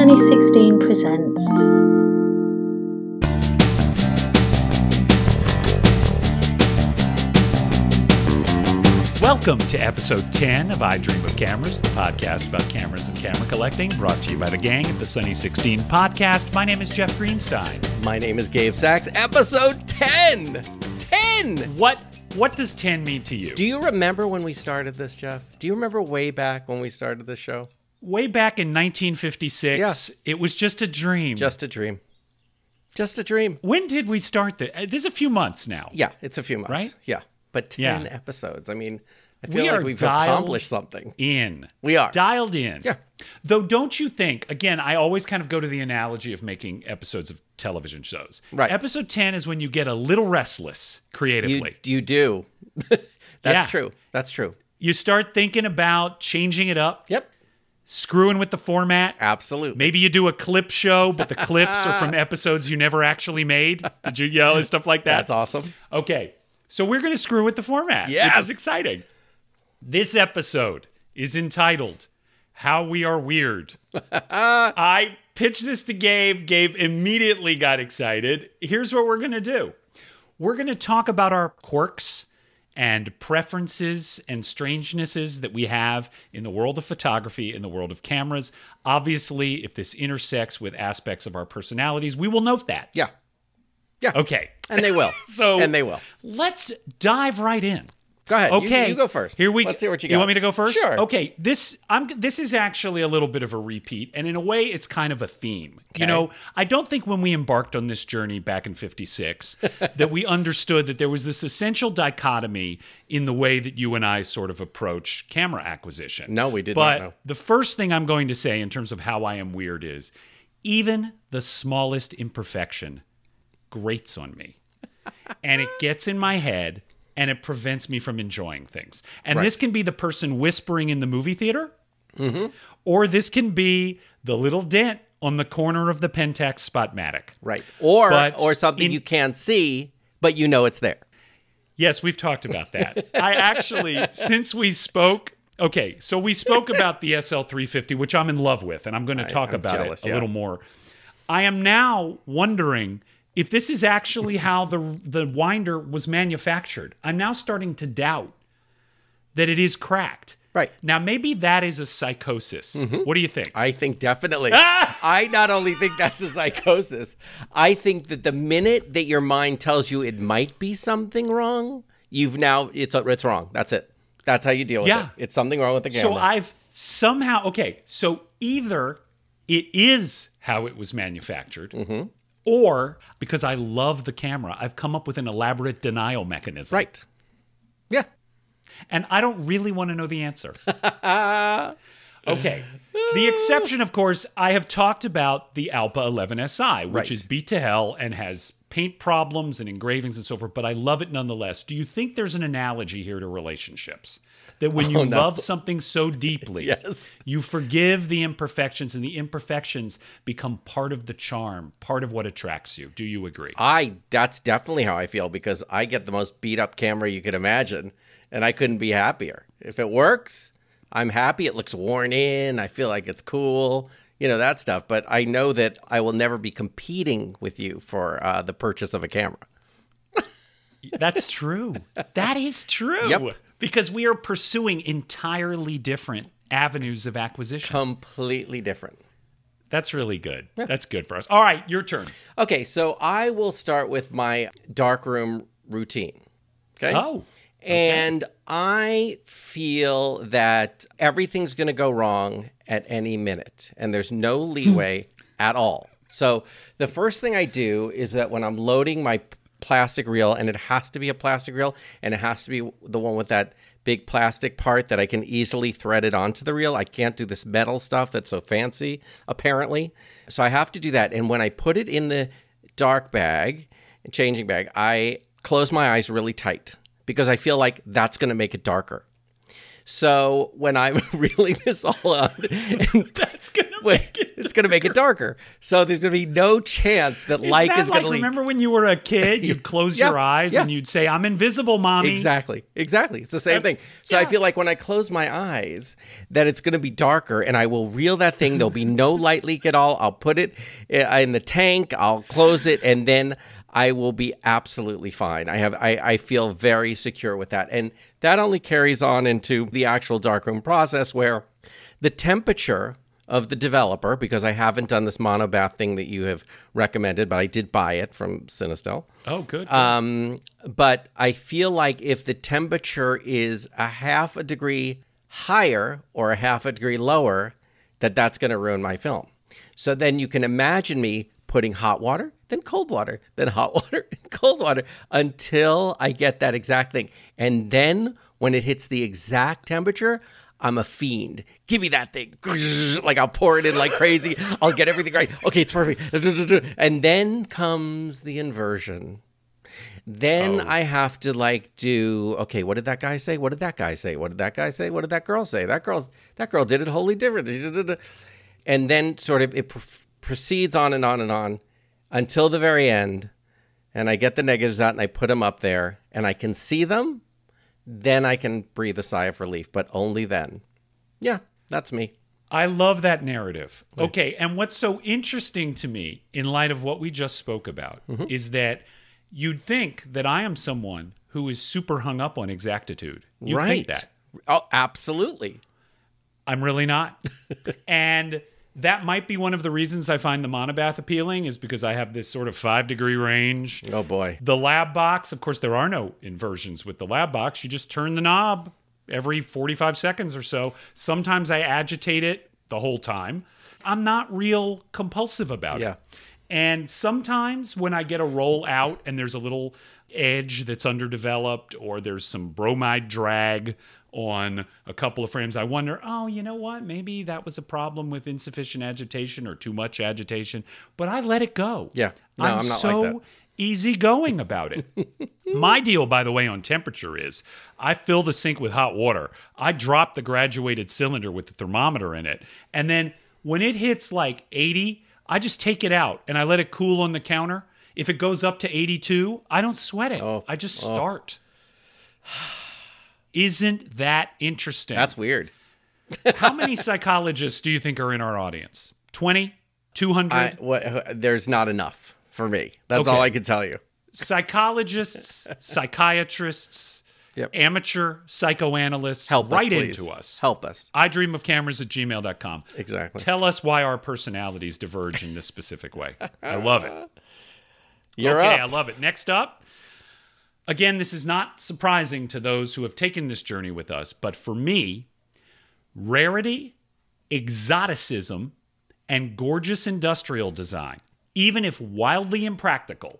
Sunny 16 presents. Welcome to episode 10 of I Dream of Cameras, the podcast about cameras and camera collecting, brought to you by the gang at the Sunny 16 podcast. My name is Jeff Greenstein. My name is Gabe Sachs. Episode 10! 10! What what does 10 mean to you? Do you remember when we started this, Jeff? Do you remember way back when we started this show? Way back in 1956, Yeah. it was just a dream. Just a dream. Just a dream. when did we start this? Uh, This is a few months now. Yeah, it's a few months. Right? Yeah. But 10 Yeah. episodes. I mean, I feel are like we've accomplished something. In. We are. Dialed in. Yeah. Though, don't you think, again, I always kind of go to the analogy of making episodes of television shows. Right. Episode 10 is when you get a little restless You, creatively. you do. That's Yeah. true. That's true. you start thinking about changing it up, Yep. Screwing with the format. Absolutely. Maybe you do a clip show, but the clips are from episodes you never actually made. Did you yell and stuff like that? That's awesome. Okay, so we're going to screw with the format, Yes. which is exciting. This episode is entitled "How We Are Weird." I pitched this to Gabe. Gabe immediately got excited. Here's what we're going to do: we're going to talk about our quirks and preferences and strangenesses that we have in the world of photography, in the world of cameras. Obviously, if this intersects with aspects of our personalities, we will note that. Yeah. Yeah. Okay. And they will. So and they will. Let's dive right in. Go ahead. Okay, You, go first. Here we go. Let's hear what you got. You want me to go first? Sure. Okay. This I'm. This is actually a little bit of a repeat, and in a way, it's kind of a theme. You know, I don't think when we embarked on this journey back in '56 that we understood that there was this essential dichotomy in the way that you and I sort of approach camera acquisition. No, we did but not know. the first thing I'm going to say in terms of how I am weird is, even the smallest imperfection grates on me and it gets in my head and it prevents me from enjoying things. And this can be the person whispering in the movie theater, Mm-hmm. or this can be the little dent on the corner of the Pentax Spotmatic. Right. Or But or something in- you can't see, but you know it's there. Yes, we've talked about that. I actually, since we spoke, okay, so we spoke about the SL350, which I'm in love with, and I'm going to talk I'm about jealous, it a yeah. little more. I am now wondering if this is actually how the the winder was manufactured. I'm now starting to doubt that it is cracked. Right. Now, maybe that is a psychosis. Mm-hmm. What do you think? I think definitely. I not only think that's a psychosis, I think that the minute that your mind tells you it might be something wrong, you've now it's it's wrong. That's it. That's how you deal with Yeah. it. It's something wrong with the camera. So I've somehow okay. So either it is how it was manufactured, Mm-hmm. Or because I love the camera, I've come up with an elaborate denial mechanism. right. Yeah. And I don't really want to know the answer. okay. The exception, of course, I have talked about the Alpa 11 SI, which Right. is beat to hell and has paint problems and engravings and so forth, but I love it nonetheless. Do you think there's an analogy here to relationships? That when you Oh, no. love something so deeply, Yes. you forgive the imperfections, and the imperfections become part of the charm, part of what attracts you. Do you agree? I that's definitely how I feel because I get the most beat up camera you could imagine and I couldn't be happier. If it works, I'm happy. It looks worn in. I feel like it's cool. You know that stuff, but I know that I will never be competing with you for uh, the purchase of a camera. That's true. That is true. Yep. Because we are pursuing entirely different avenues of acquisition. Completely different. That's really good. That's good for us. All right, your turn. Okay, so I will start with my darkroom routine. Okay. Oh. And I feel that everything's going to go wrong at any minute, and there's no leeway at all. So the first thing I do is that when I'm loading my plastic reel, and it has to be a plastic reel, and it has to be the one with that big plastic part that I can easily thread it onto the reel. I can't do this metal stuff that's so fancy, apparently. So I have to do that. And when I put it in the dark bag, changing bag, I close my eyes really tight because I feel like that's going to make it darker. So when I'm reeling this all and That's gonna Wait, make it. it's going to make it darker. So there's going to be no chance that Is light that is going like, to leak. remember when you were a kid, you'd close Yeah, your eyes yeah. and you'd say, "I'm invisible, mommy." Exactly. Exactly. It's the same thing. So I feel like when I close my eyes, that it's going to be darker and I will reel that thing. There'll be no light leak at all. I'll put it uh, in the tank, I'll close it, and then I will be absolutely fine. I have I, I feel very secure with that. And that only carries on into the actual darkroom process where the temperature of the developer, because I haven't done this monobath thing that you have recommended, but I did buy it from CineStill. Oh, good. Um, but I feel like if the temperature is a half a degree higher or a half a degree lower, that that's going to ruin my film. So then you can imagine me putting hot water, then cold water, then hot water, and cold water until I get that exact thing. And then when it hits the exact temperature, I'm a fiend. Give me that thing. Like I'll pour it in like crazy. I'll get everything right. Okay, it's perfect. And then comes the inversion. Then oh. I have to like do okay. What did that guy say? What did that guy say? What did that guy say? What did that girl say? That girl's that girl did it wholly different. And then sort of it pr- proceeds on and on and on until the very end, and I get the negatives out and I put them up there, and I can see them. Then I can breathe a sigh of relief, but only then. Yeah, that's me. I love that narrative. Okay, and what's so interesting to me in light of what we just spoke about Mm-hmm. is that you'd think that I am someone who is super hung up on exactitude. You right. think that. Oh, absolutely. I'm really not. and that might be one of the reasons I find the monobath appealing is because I have this sort of 5 degree range. Oh boy. The lab box, of course, there are no inversions with the lab box. You just turn the knob every 45 seconds or so. Sometimes I agitate it the whole time. I'm not real compulsive about Yeah. it. And sometimes when I get a roll out and there's a little edge that's underdeveloped or there's some bromide drag on a couple of frames, I wonder, oh, you know what? Maybe that was a problem with insufficient agitation or too much agitation. But I let it go. Yeah. No, I'm, I'm not like so that. easygoing about it. My deal, by the way, on temperature is I fill the sink with hot water. I drop the graduated cylinder with the thermometer in it. And then when it hits like 80, I just take it out and I let it cool on the counter. If it goes up to 82, I don't sweat it. Oh. I just oh. start. Isn't that interesting? That's weird. How many psychologists do you think are in our audience? 20? 200? I, what, there's not enough for me. That's Okay. all I can tell you. psychologists, psychiatrists, Yep. amateur psychoanalysts, Help us, write please. into us. Help us. I dream of cameras at gmail.com. Exactly. Tell us why our personalities diverge in this specific way. I love it. You're okay, up. I love it. Next up, again, this is not surprising to those who have taken this journey with us, but for me, rarity, exoticism, and gorgeous industrial design, even if wildly impractical,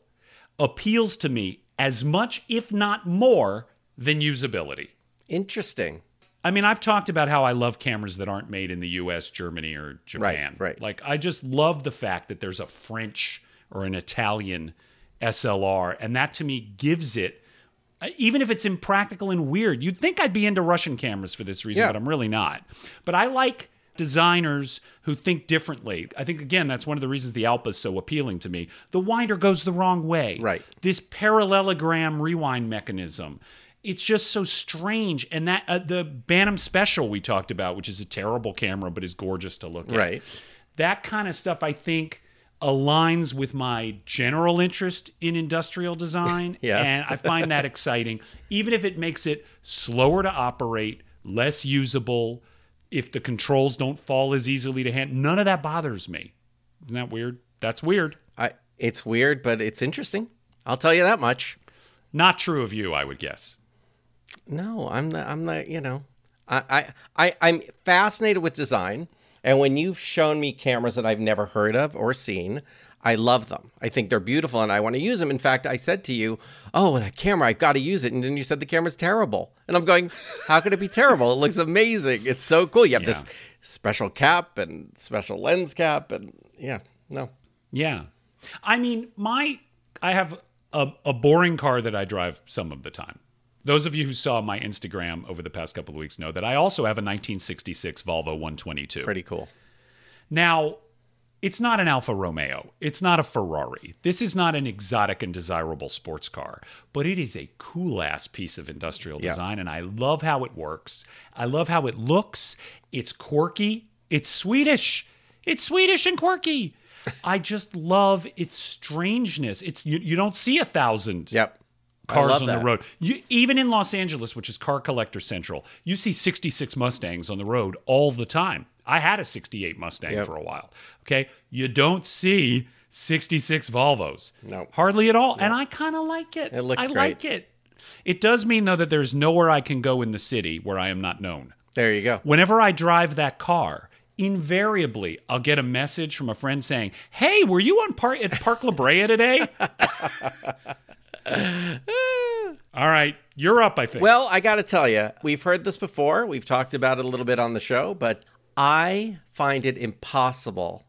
appeals to me as much, if not more, than usability. Interesting. I mean, I've talked about how I love cameras that aren't made in the US, Germany, or Japan. right. right. Like, I just love the fact that there's a French or an Italian SLR, and that to me gives it, even if it's impractical and weird, you'd think I'd be into Russian cameras for this reason, Yeah. but I'm really not. But I like designers who think differently. I think, again, that's one of the reasons the Alpa is so appealing to me. The winder goes the wrong way. Right. This parallelogram rewind mechanism. It's just so strange. And that uh, the Bantam Special we talked about, which is a terrible camera but is gorgeous to look at. Right. That kind of stuff, I think, aligns with my general interest in industrial design. Yes. And I find that exciting, even if it makes it slower to operate, less usable. If the controls don't fall as easily to hand, none of that bothers me. Isn't that weird? That's weird. I, it's weird, but it's interesting. I'll tell you that much. Not true of you, I would guess. No, I'm the, I'm the, you know, I, I, I, I'm fascinated with design. And when you've shown me cameras that I've never heard of or seen, I love them. I think they're beautiful and I want to use them. In fact, I said to you, Oh, that camera, I've got to use it. And then you said the camera's terrible. And I'm going, How could it be terrible? It looks amazing. It's so cool. You have this special cap and special lens cap. And yeah, no. Yeah. I mean, my I have a, a boring car that I drive some of the time. Those of you who saw my Instagram over the past couple of weeks know that I also have a 1966 Volvo 122. Pretty cool. Now, it's not an Alfa Romeo. It's not a Ferrari. This is not an exotic and desirable sports car, but it is a cool ass piece of industrial Yeah. design, and I love how it works. I love how it looks. It's quirky. It's Swedish. It's Swedish and quirky. I just love its strangeness. It's you, you don't see a thousand Yep. Cars on that. the road. You, even in Los Angeles, which is car collector central, you see 66 Mustangs on the road all the time. I had a 68 Mustang Yep. for a while. Okay. You don't see 66 Volvos. No. Hardly at all. And I kind of like it. It looks I great. like it. It does mean, though, that there's nowhere I can go in the city where I am not known. There you go. Whenever I drive that car, invariably I'll get a message from a friend saying, Hey, were you on par- at Park La Brea today? All right. You're up, I think. Well, I got to tell you, we've heard this before. We've talked about it a little bit on the show, but I find it impossible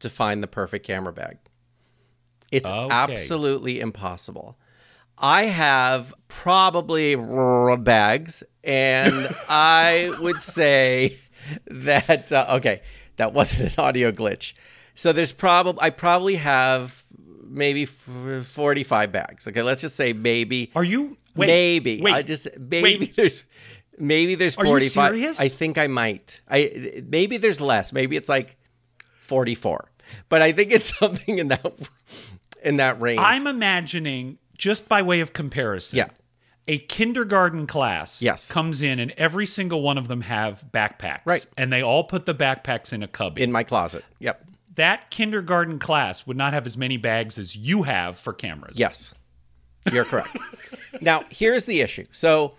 to find the perfect camera bag. It's Okay. absolutely impossible. I have probably bags, and I would say that uh, okay, that wasn't an audio glitch. So there's probably I probably have maybe f- 45 bags. Okay, let's just say maybe Are you wait, maybe Wait, I just maybe wait. there's maybe there's Are you 45 serious? I think I might I maybe there's less maybe it's like 44 but I think it's something in that in that range I'm imagining just by way of comparison. Yeah. A kindergarten class Yes. comes in and every single one of them have backpacks. Right. And they all put the backpacks in a cubby. in my closet yep that kindergarten class would not have as many bags as you have for cameras. yes you're correct now here's the issue so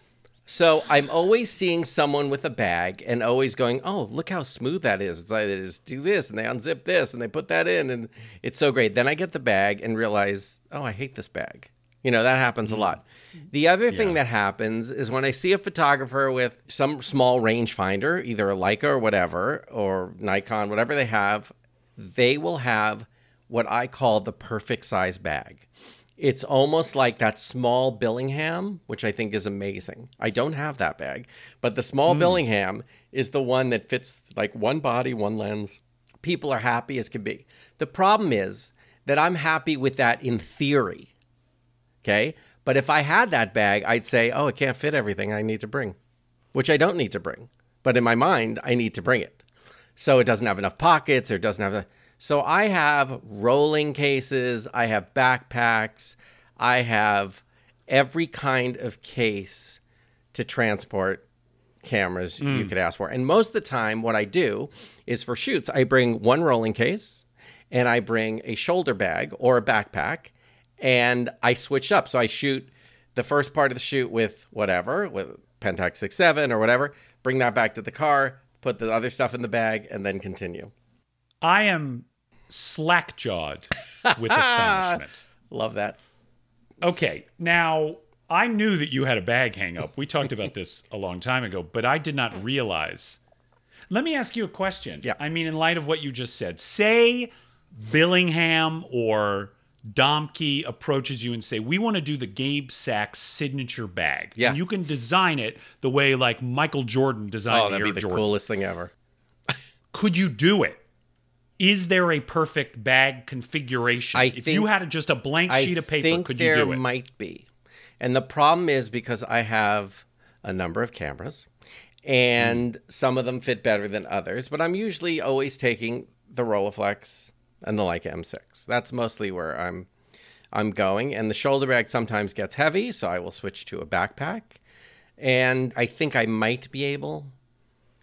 so I'm always seeing someone with a bag and always going, "Oh, look how smooth that is." It's like they just do this and they unzip this and they put that in and it's so great. Then I get the bag and realize, "Oh, I hate this bag." You know, that happens a mm-hmm. lot. The other thing that happens is when I see a photographer with some small rangefinder, either a Leica or whatever, or Nikon, whatever they have, they will have what I call the perfect size bag. It's almost like that small Billingham, which I think is amazing. I don't have that bag, but the small hmm. Billingham is the one that fits like one body, one lens. People are happy as can be. The problem is that I'm happy with that in theory. Okay. But if I had that bag, I'd say, oh, it can't fit everything I need to bring, which I don't need to bring. But in my mind, I need to bring it. So it doesn't have enough pockets or it doesn't have the. So I have rolling cases, I have backpacks, I have every kind of case to transport cameras you hmm. could ask for. And most of the time, what I do is for shoots, I bring one rolling case and I bring a shoulder bag or a backpack and I switch up. So I shoot the first part of the shoot with whatever, with Pentax 6.7 or whatever, bring that back to the car, put the other stuff in the bag, and then continue. I am slack jawed with astonishment. Love that. Okay, now I knew that you had a bag hang up. We talked about this a long time ago, but I did not realize. Let me ask you a question. Yeah. I mean, in light of what you just said, say Billingham or Domke approaches you and say, "We want to do the Gabe Sachs signature bag." Yeah. And you can design it the way like Michael Jordan designed it. Oh, the that'd Air be the Jordan. coolest thing ever. Could you do it? Is there a perfect bag configuration? I if think- you had just a blank I sheet of paper, think could you do it? There might be. And the problem is because I have a number of cameras and hmm. some of them fit better than others, but I'm usually always taking the Rolleiflex and the Leica M6. That's mostly where I'm I'm going and the shoulder bag sometimes gets heavy, so I will switch to a backpack. And I think I might be able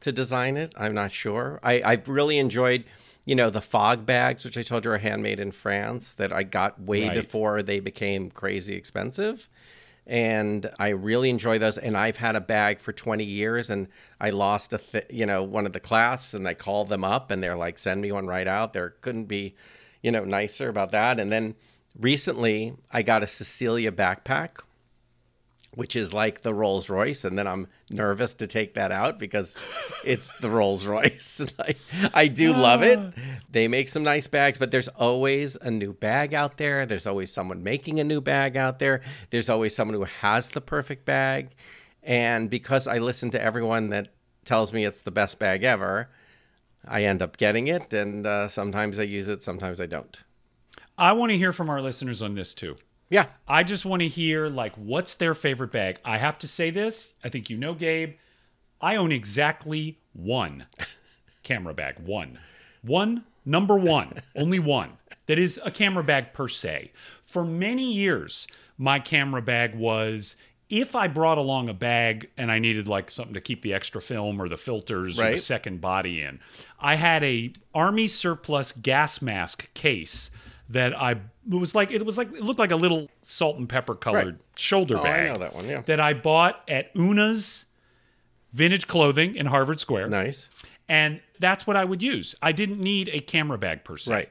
to design it. I'm not sure. I, I've really enjoyed, you know, the fog bags, which I told you are handmade in France, that I got way Right. before they became crazy expensive. And I really enjoy those. And I've had a bag for 20 years, and I lost a, th- you know, one of the clasps, and I called them up, and they're like, "Send me one right out." There couldn't be, you know, nicer about that. And then recently, I got a Cecilia backpack, which is like the Rolls Royce, and then I'm nervous to take that out because it's the Rolls Royce. I, I do love it, They make some nice bags, but there's always a new bag out there. There's always someone making a new bag out there. There's always someone who has the perfect bag. And because I listen to everyone that tells me it's the best bag ever, I end up getting it. And uh, sometimes I use it, sometimes I don't. I want to hear from our listeners on this too. Yeah. I just want to hear like what's their favorite bag. I have to say this. I think you know, Gabe. I own exactly one camera bag. One, one number one, only one that is a camera bag per se. For many years, my camera bag was if I brought along a bag and I needed like something to keep the extra film or the filters or the second body in, I had a army surplus gas mask case that I it was like it was like it looked like a little salt and pepper colored Right. shoulder Oh, I know that one, yeah. that I bought at Oona's vintage clothing in Harvard Square. Nice. And that's what I would use. I didn't need a camera bag per se. Right.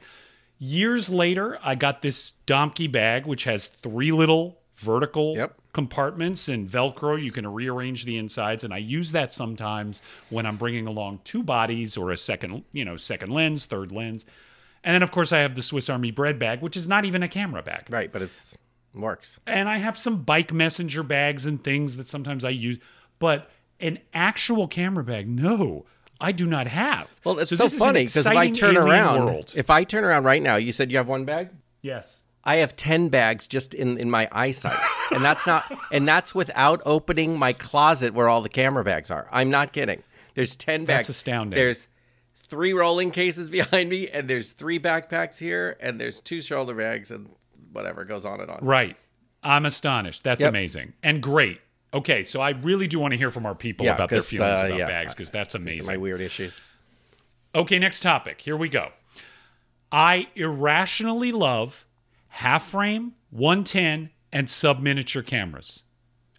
Years later, I got this Domke bag, which has three little vertical Yep. compartments and Velcro. You can rearrange the insides, and I use that sometimes when I'm bringing along two bodies or a second, you know, second lens, third lens. And then, of course, I have the Swiss Army bread bag, which is not even a camera bag. Right, but it's works. And I have some bike messenger bags and things that sometimes I use, but an actual camera bag, no, I do not have. Well, it's so, this is an funny because if I turn around, world. if I turn around right now, you said you have one bag. yes. I have 10 bags just in, in my eyesight. And that's not and that's without opening my closet where all the camera bags are. I'm not kidding. There's 10 bags. That's astounding. There's three rolling cases behind me and there's three backpacks here and there's two shoulder bags and whatever goes on and on. Right. I'm astonished. That's Yep. amazing and great. Okay, so I really do want to hear from our people Yeah, about their 'cause, feelings uh, about yeah. bags because that's amazing. my weird issues. Okay, next topic. Here we go. I irrationally love half frame, 110, and sub miniature cameras.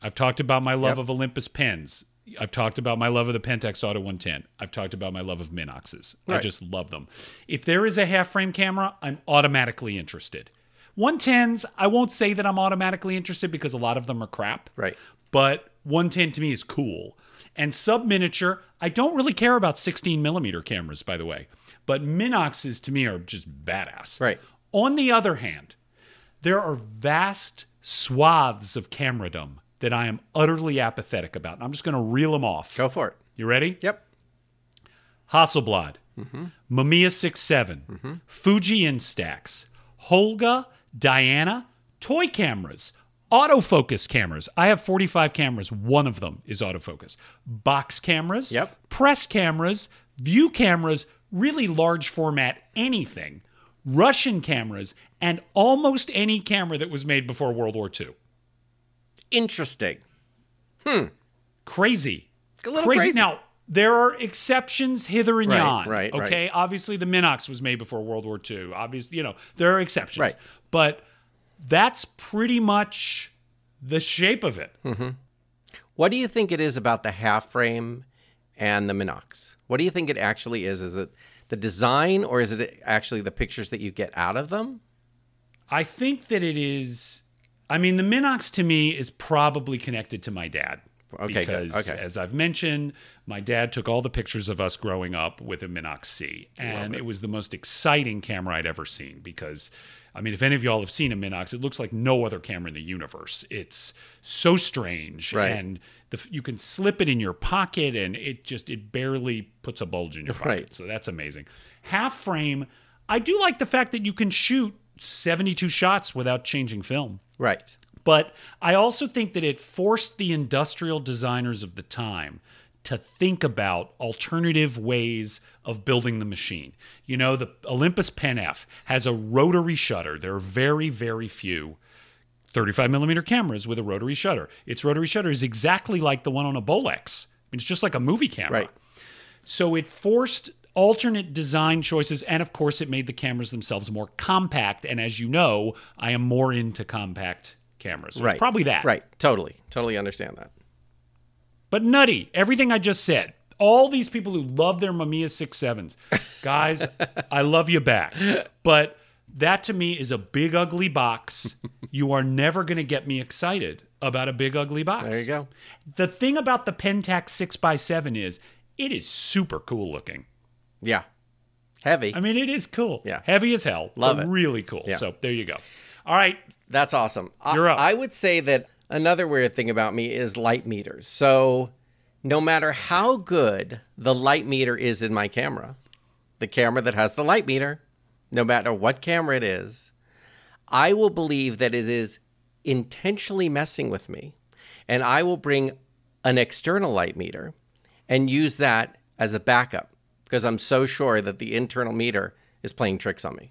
I've talked about my love Yep. of Olympus pens. I've talked about my love of the Pentax Auto 110. I've talked about my love of Minoxes. I just love them. If there is a half frame camera, I'm automatically interested. 110s, I won't say that I'm automatically interested because a lot of them are crap Right. but 110 to me is cool. And sub miniature, I don't really care about 16 millimeter cameras, by the way, but Minoxes to me are just badass. Right. On the other hand, there are vast swaths of cameradom that I am utterly apathetic about. I'm just going to reel them off. Go for it. You ready? Yep. Hasselblad, mm-hmm. Mamiya 67, mm-hmm. Fuji Instax, Holga, Diana, toy cameras, autofocus cameras. I have 45 cameras. One of them is autofocus. Box cameras, Yep. press cameras, view cameras, really large format anything, Russian cameras, and almost any camera that was made before World War II. Interesting. Hmm. Crazy. A little crazy. Now, there are exceptions hither and Right, yon. right, right. okay. Obviously, the Minox was made before World War II. Obviously, you know, there are exceptions. Right. But that's pretty much the shape of it. What do you think it is about the half frame and the Minox? What do you think it actually is? Is it the design or is it actually the pictures that you get out of them? I think that it is. I mean, the Minox to me is probably connected to my dad. Okay, good. because Okay. as I've mentioned, my dad took all the pictures of us growing up with a Minox C, and it. was the most exciting camera I'd ever seen. Because, I mean, if any of y'all have seen a Minox, it looks like no other camera in the universe. It's so strange, Right. and the, you can slip it in your pocket, and it just it barely puts a bulge in your pocket. Right. So that's amazing. Half frame, I do like the fact that you can shoot 72 shots without changing film. Right. But I also think that it forced the industrial designers of the time to think about alternative ways of building the machine. You know, the Olympus Pen F has a rotary shutter. There are very, very few 35 millimeter cameras with a rotary shutter. Its rotary shutter is exactly like the one on a Bolex. I mean, it's just like a movie camera. Right. So it forced alternate design choices, and of course, it made the cameras themselves more compact. And as you know, I am more into compact cameras. So Right. It's probably that. Right. Totally. Totally understand that. But nutty, everything I just said. All these people who love their Mamiya six sevens, guys, I love you back. But that to me is a big ugly box. You are never going to get me excited about a big ugly box. There you go. The thing about the Pentax six x seven is it is super cool looking. Yeah. Heavy. I mean, it is cool. Yeah. Heavy as hell. Love it. Really cool. Yeah. So there you go. All right. That's awesome. You're up. I would say that another weird thing about me is light meters. So no matter how good the light meter is in my camera, the camera that has the light meter, no matter what camera it is, I will believe that it is intentionally messing with me. And I will bring an external light meter and use that as a backup because I'm so sure that the internal meter is playing tricks on me.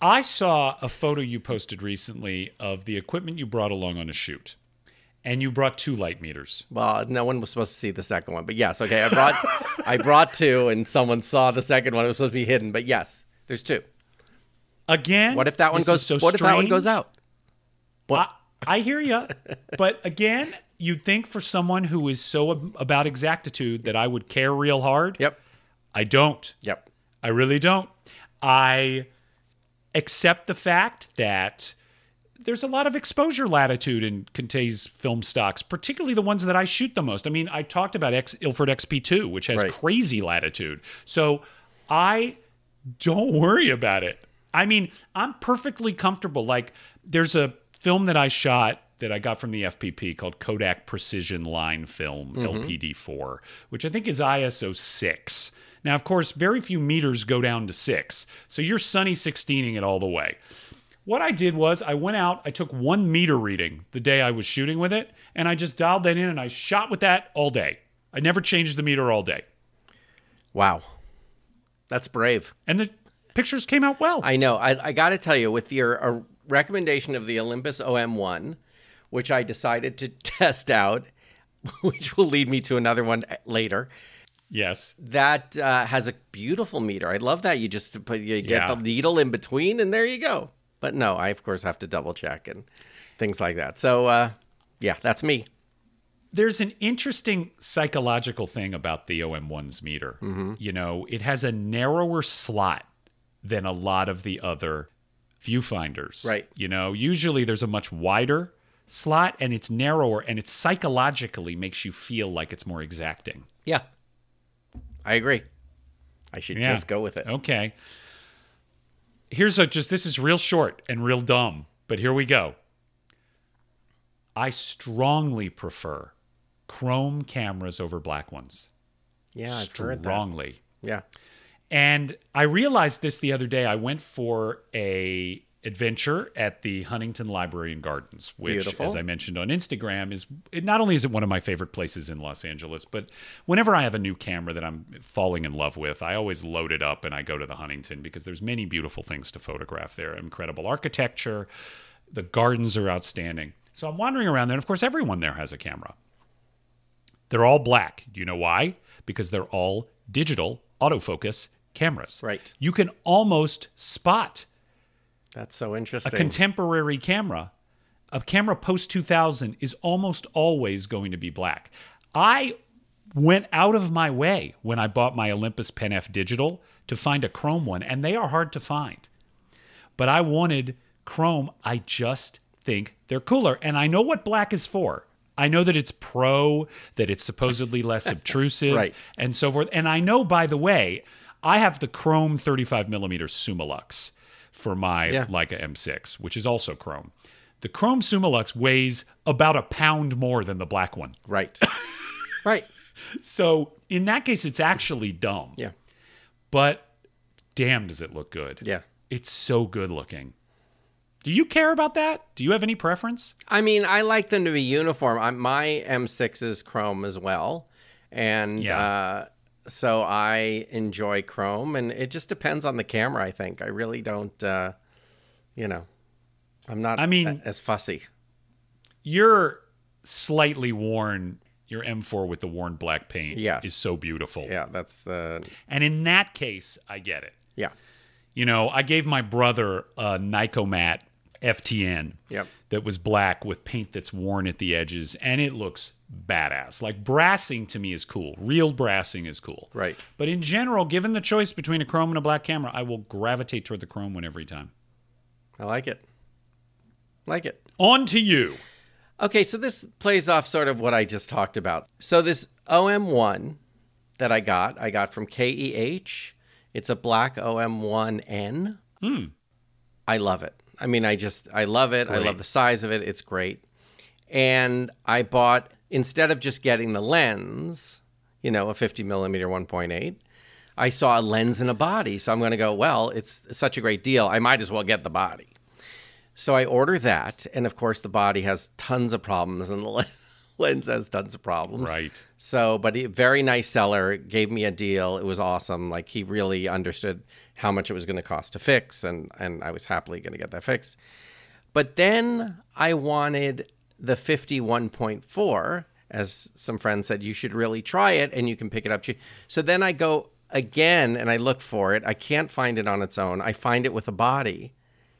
I saw a photo you posted recently of the equipment you brought along on a shoot. And you brought two light meters. Well, no one was supposed to see the second one, but yes, okay. I brought I brought two, and someone saw the second one. It was supposed to be hidden, but yes, there's two. Again, What if that one goes? so what if that one goes strange. out? I, I hear you, but again, you'd think for someone who is so ab- about exactitude that I would care real hard. Yep, I don't. yep. I really don't. I accept the fact that there's a lot of exposure latitude in Conte's film stocks, particularly the ones that I shoot the most. I mean, I talked about X, Ilford XP2, which has Right. crazy latitude. So I don't worry about it. I mean, I'm perfectly comfortable. Like, there's a film that I shot that I got from the FPP called Kodak Precision Line Film LPD4, which I think is ISO 6. Now, of course, very few meters go down to 6. So you're sunny 16ing it all the way. What I did was I went out, I took one meter reading the day I was shooting with it, and I just dialed that in and I shot with that all day. I never changed the meter all day. Wow, that's brave. And the pictures came out well. I know. I, I got to tell you, with your uh, recommendation of the Olympus OM1, which I decided to test out, which will lead me to another one later. yes. That uh, has a beautiful meter. I love that. You just put you get Yeah. the needle in between, and there you go. But no, I of course have to double check and things like that. So uh, yeah, that's me. There's an interesting psychological thing about the OM1's meter. You know, it has a narrower slot than a lot of the other viewfinders. Right. You know, usually there's a much wider slot and it's narrower and it psychologically makes you feel like it's more exacting. Yeah, I agree. I should Yeah. just go with it. Okay. Here's a just this is real short and real dumb, but here we go. I strongly prefer chrome cameras over black ones. Yeah, I've heard that. strongly. Yeah, And I realized this the other day. I went for a adventure at the Huntington Library and Gardens, which, Beautiful. as I mentioned on Instagram, is it not only is it one of my favorite places in Los Angeles, but whenever I have a new camera that I'm falling in love with, I always load it up and I go to the Huntington because there's many beautiful things to photograph there. Incredible architecture, the gardens are outstanding. So I'm wandering around there, and of course, everyone there has a camera. They're all black. Do you know why? Because they're all digital autofocus cameras. Right. You can almost spot that's so interesting. a contemporary camera. A camera post 2000 is almost always going to be black. I went out of my way when I bought my Olympus Pen F Digital to find a chrome one, and they are hard to find. But I wanted chrome. I just think they're cooler. And I know what black is for. I know that it's pro, that it's supposedly less obtrusive, Right. and so forth. And I know, by the way, I have the chrome 35 millimeter Summilux for my Yeah. Leica M6, which is also chrome. The chrome Summilux weighs about a pound more than the black one. right, right. So in that case, it's actually dumb. Yeah, But damn, does it look good. yeah. It's so good looking. Do you care about that? Do you have any preference? I mean, I like them to be uniform. I, my M6 is chrome as well, and Yeah. uh, so I enjoy chrome. And it just depends on the camera. I think I really don't. Uh, you know, I'm not. I mean- a- as fussy. Your slightly worn, your M4 with the worn black paint Yes. is so beautiful. Yeah, that's the. And in that case, I get it. Yeah, You know, I gave my brother a Nicomat FTN Yep. that was black with paint that's worn at the edges, and it looks badass. Like brassing to me is cool. Real brassing is cool. Right. But in general, given the choice between a chrome and a black camera, I will gravitate toward the chrome one every time. I like it. Like it. On to you. Okay, so this plays off sort of what I just talked about. So this OM1 that I got, I got from KEH. It's a black OM1N. Hmm. I love it. I mean, I just, I love it. I love the size of it. It's great. And I bought, instead of just getting the lens, you know, a 50 millimeter 1.8, I saw a lens and a body. So I'm going to go, well, it's such a great deal. I might as well get the body. So I order that. And of course, the body has tons of problems and the lens has tons of problems. Right. So, but he very nice seller gave me a deal. It was awesome. Like he really understood how much it was going to cost to fix, and and I was happily going to get that fixed. But then I wanted the 51.4, as some friends said, you should really try it, and you can pick it up. So then I go again and I look for it. I can't find it on its own. I find it with a body.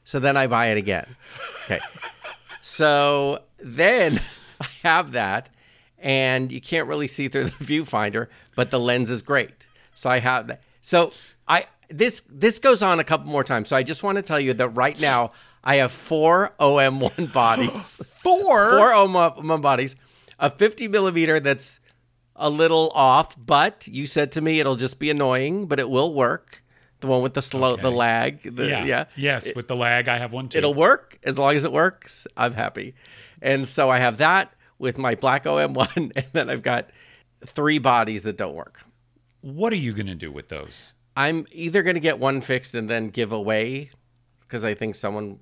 So then I buy it again. Okay. So then I have that, and you can't really see through the viewfinder, but the lens is great. So I have that. So I this this goes on a couple more times. So I just want to tell you that right now I have four OM1 bodies, Four. four OM1 bodies, a 50 millimeter that's a little off, but you said to me it'll just be annoying, but it will work. The one with the slow, the lag, the, Yeah. yeah, Yes, with the lag, I have one too. It'll work as long as it works. I'm happy. And so I have that with my black OM1, and then I've got three bodies that don't work. what are you going to do with those? I'm either going to get one fixed and then give away because I think someone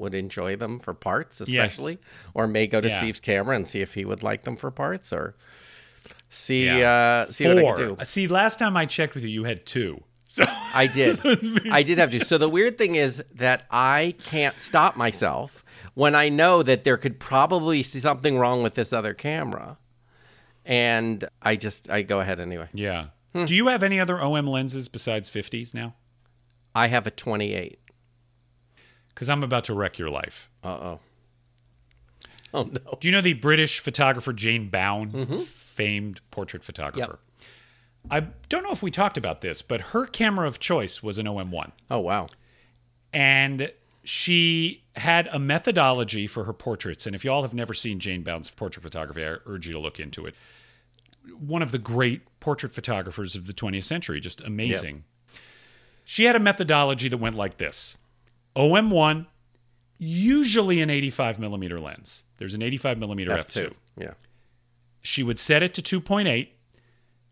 would enjoy them for parts, especially, or may go to Yeah. Steve's camera and see if he would like them for parts, or see Yeah. uh, see what I can do. See, last time I checked with you, you had two. So I did. I did have to. So the weird thing is that I can't stop myself when I know that there could probably be something wrong with this other camera. And I just I go ahead anyway. yeah. Hmm. Do you have any other OM lenses besides 50s now? I have a 28. Because I'm about to wreck your life. Uh-oh. Oh no. Do you know the British photographer Jane Bown, mm-hmm. famed portrait photographer? I don't know if we talked about this, but her camera of choice was an OM1. Oh wow. and she had a methodology for her portraits. And if you all have never seen Jane Bown's portrait photography, I urge you to look into it. One of the great portrait photographers of the 20th century, just amazing. She had a methodology that went like this OM1, usually an 85 millimeter lens. There's an 85 millimeter f2. F2. Yeah. She would set it to 2.8,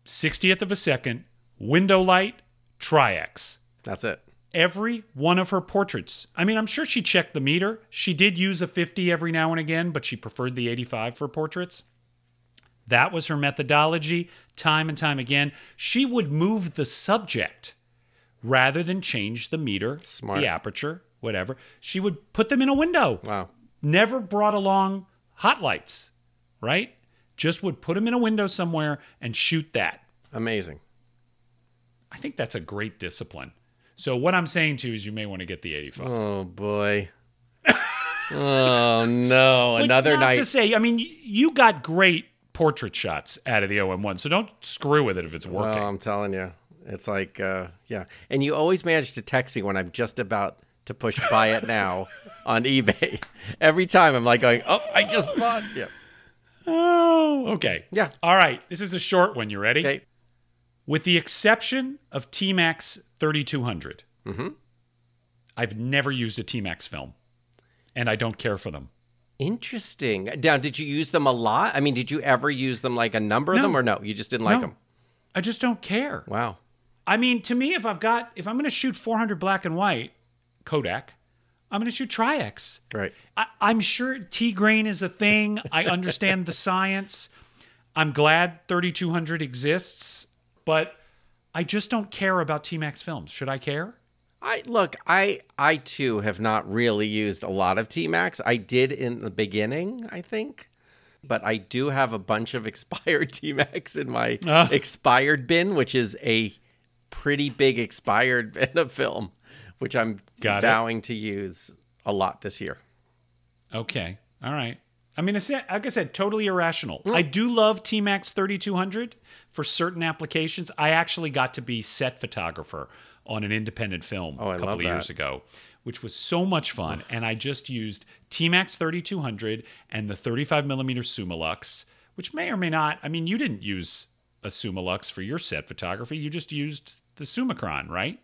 60th of a second, window light, tri-X That's it. every one of her portraits. I mean, I'm sure she checked the meter. She did use a 50 every now and again, but she preferred the 85 for portraits. That was her methodology, time and time again. She would move the subject rather than change the meter, Smart. the aperture, whatever. She would put them in a window. Wow. Never brought along hot lights, right? Just would put them in a window somewhere and shoot that. Amazing. I think that's a great discipline. So what I'm saying to you is you may want to get the 85. Oh boy. oh no. But Another not night. to say, I mean, you got great portrait shots out of the OM1, so don't screw with it if it's working. Oh, I'm telling you. It's like, uh, yeah. And you always manage to text me when I'm just about to push buy it now on eBay. Every time I'm like going, oh, I just bought. Yeah. oh, okay. Yeah. All right. This is a short one. You ready? Okay. With the exception of T-Max 3200, Mm-hmm. I've never used a T-Max film, and I don't care for them. Interesting. Now, did you use them a lot? I mean, did you ever use them like a number of them or no? You just didn't like No. them? I just don't care. Wow. I mean, to me, if I've got, if I'm going to shoot 400 black and white Kodak, I'm going to shoot Tri-X. Right. I, I'm sure T grain is a thing. I understand the science. I'm glad 3200 exists, but I just don't care about T Max films. Should I care? I look, I I too have not really used a lot of T-Max. I did in the beginning, I think. But I do have a bunch of expired T-Max in my Ah. expired bin, which is a pretty big expired bin of film, which I'm Got it. vowing to use a lot this year. Okay. All right. I mean, it's, like I said, totally irrational. Mm. I do love T Max 3200 for certain applications. I actually got to be set photographer on an independent film Oh, a couple of years ago, which was so much fun. And I just used T Max 3200 and the 35 millimeter Summilux, which may or may not. I mean, you didn't use a Summilux for your set photography. You just used the Summicron, right?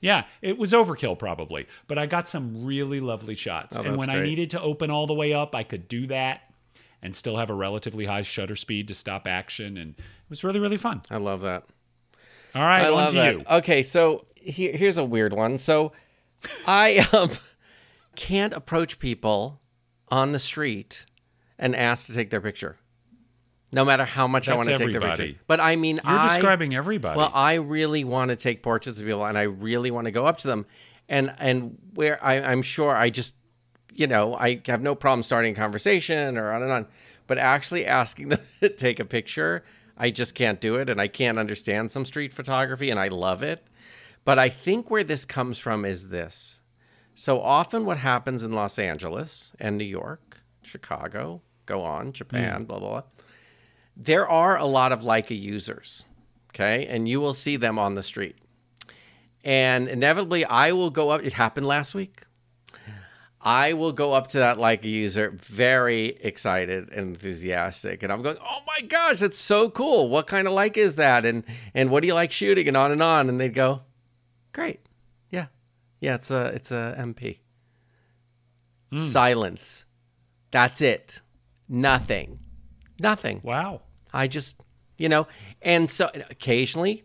Yeah, it was overkill probably, but I got some really lovely shots. and Oh, that's when I needed to open all the way up, I could do that and still have a relatively high shutter speed to stop action. And it was really, really fun. I love that. All right, I on love to that. you. Okay, so here, here's a weird one. So I um, can't approach people on the street and ask to take their picture, no matter how much I want to take everybody. picture. But I mean, You're I, describing everybody. Well, I really want to take portraits of people, and I really want to go up to them, and and where I, I'm sure I just, you know, I have no problem starting a conversation or on and on, but actually asking them to take a picture, I just can't do it, and I can't understand some street photography, and I love it, but I think where this comes from is this. So often, what happens in Los Angeles and New York, Chicago, go on, hmm. Japan, blah blah blah there are a lot of Leica users, okay, and you will see them on the street. And inevitably, I will go up. It happened last week. I will go up to that Leica user, very excited and enthusiastic, and I'm going, "Oh my gosh, that's so cool! What kind of Leica is that? And and what do you like shooting?" And on and on. And they'd go, "Great, yeah, yeah, it's a it's a MP." Hmm. Silence. That's it. Nothing. Nothing. wow. I just, you know, and so occasionally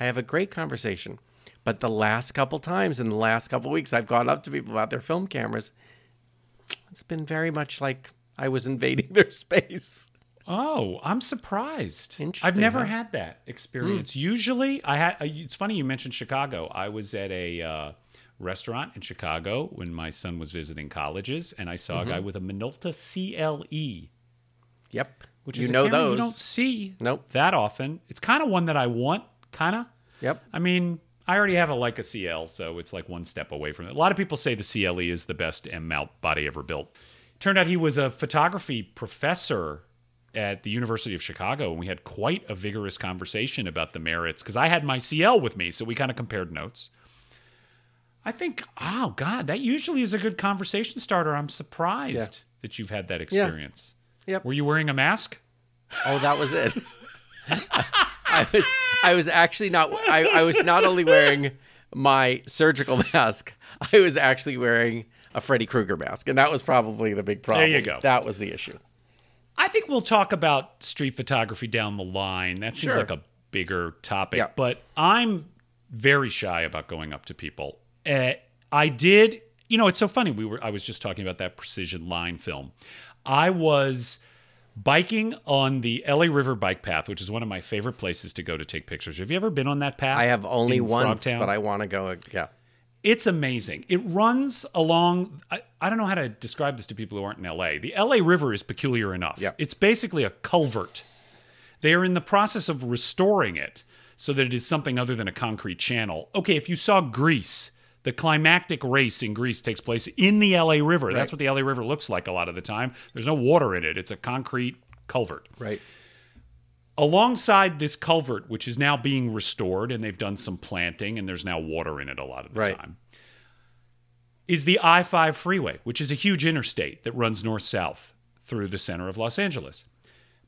I have a great conversation. But the last couple times in the last couple weeks, I've gone up to people about their film cameras. It's been very much like I was invading their space. Oh, I'm surprised. I've never huh? Had that experience. Usually, I had. uh, It's funny you mentioned Chicago. I was at a uh, restaurant in Chicago when my son was visiting colleges, and I saw Mm-hmm. a guy with a Minolta CLE, Yep. Which you is know those. you don't see Nope. that often. It's kind of one that I want, kind of. Yep. I mean, I already have a Leica CL, so it's like one step away from it. A lot of people say the CLE is the best M mount body ever built. Turned out he was a photography professor at the University of Chicago, and we had quite a vigorous conversation about the merits because I had my CL with me, so we kind of compared notes. I think, oh God, that usually is a good conversation starter. I'm surprised Yeah. that you've had that experience. Yep. Were you wearing a mask? Oh, that was it. I was I was actually not I, I was not only wearing my surgical mask, I was actually wearing a Freddy Krueger mask. And that was probably the big problem. There you go. That was the issue. I think we'll talk about street photography down the line. That seems Sure. like a bigger topic, Yeah. but I'm very shy about going up to people. Uh, I did, you know, it's so funny. We were I was just talking about that precision line film. I was biking on the LA River bike path, which is one of my favorite places to go to take pictures. Have you ever been on that path? I have only once, Frogtown? but I want to go. Yeah. It's amazing. It runs along. I, I don't know how to describe this to people who aren't in LA. The LA River is peculiar enough. Yeah. It's basically a culvert. They are in the process of restoring it so that it is something other than a concrete channel. Okay, if you saw Grease, the climactic race in Grease takes place in the LA River. That's what the LA River looks like a lot of the time. There's no water in it, it's a concrete culvert Right. alongside this culvert, which is now being restored, and they've done some planting, and there's now water in it a lot of the Right. time, is the I 5 freeway, which is a huge interstate that runs north south through the center of Los Angeles.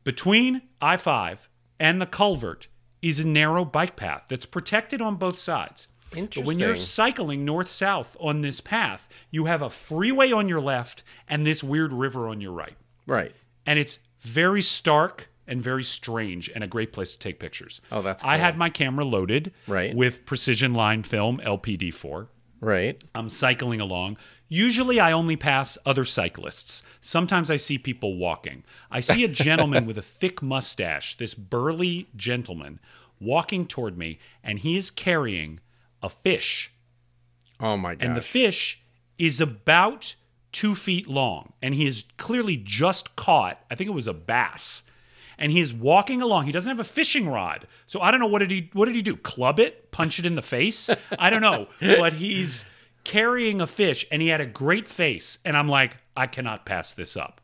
Between I 5 and the culvert is a narrow bike path that's protected on both sides. But when you're cycling north south on this path, you have a freeway on your left and this weird river on your right Right. and it's very stark and very strange and a great place to take pictures. Oh, that's I had my camera loaded Right. with precision line film LPD4. Right. I'm cycling along. Usually I only pass other cyclists. Sometimes I see people walking. I see a gentleman with a thick mustache, this burly gentleman, walking toward me, and he is carrying a fish Oh my god! and the fish is about two feet long, and he is clearly just caught. I think it was a bass, and he is walking along. He doesn't have a fishing rod, so I don't know what did he what did he do? Club it? Punch it in the face? I don't know, but he's carrying a fish, and he had a great face, and I'm like, I cannot pass this up.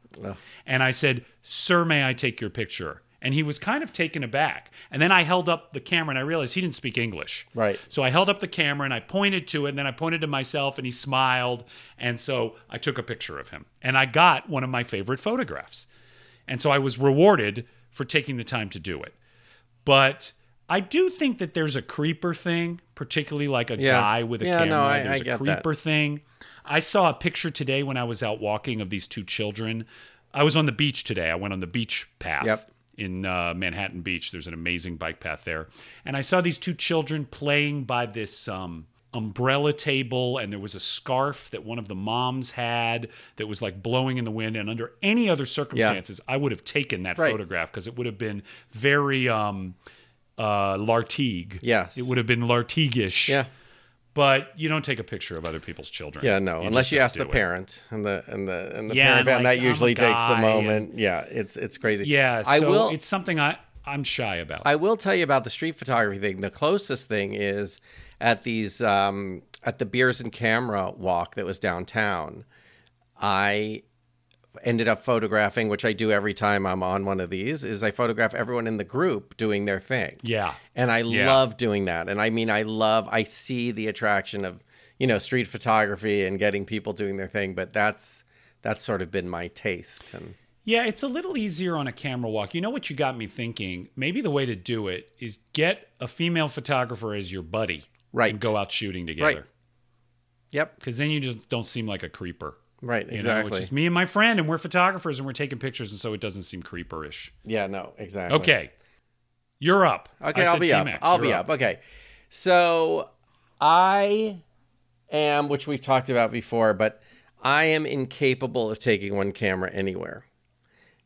And I said, Sir, may I take your picture? And he was kind of taken aback. And then I held up the camera and I realized he didn't speak English. Right. So I held up the camera and I pointed to it, and then I pointed to myself, and he smiled. And so I took a picture of him, and I got one of my favorite photographs. And so I was rewarded for taking the time to do it. But I do think that there's a creeper thing, particularly like a Yeah. guy with a Yeah, camera. no, I- there's I a get that. creeper thing. I saw a picture today when I was out walking of these two children. I was on the beach today. I went on the beach path Yep. In uh, Manhattan Beach. There's an amazing bike path there. And I saw these two children playing by this um, umbrella table, and there was a scarf that one of the moms had that was like blowing in the wind. And under any other circumstances, I would have taken that Right. photograph because it would have been very um, uh, Lartigue. Yes. It would have been Lartigue-ish. Yeah. But you don't take a picture of other people's children. Yeah, no, You unless you ask the it. parent and the and the and the Yeah, parent, and like, that usually takes the moment. Yeah, it's it's crazy. Yeah, I so will. it's something I, I'm shy about. I will tell you about the street photography thing. The closest thing is at these um, at the Beers and Camera walk that was downtown. I ended up photographing, which I do every time I'm on one of these, is I photograph everyone in the group doing their thing. yeah. And I Yeah. love doing that. And I mean, I love, I see the attraction of, you know, street photography and getting people doing their thing, but that's, that's sort of been my taste. And Yeah, it's a little easier on a camera walk. You know what you got me thinking? Maybe the way to do it is get a female photographer as your buddy. Right. And go out shooting Right. together. yep, Because then you just don't seem like a creeper. Right, You know, exactly. which is me and my friend, and we're photographers and we're taking pictures, and so it doesn't seem creeperish. yeah, no, exactly. Okay. You're up. Okay, I'll be up. T-Max. I'll You're be up. Okay. So I am, which we've talked about before, but I am incapable of taking one camera anywhere.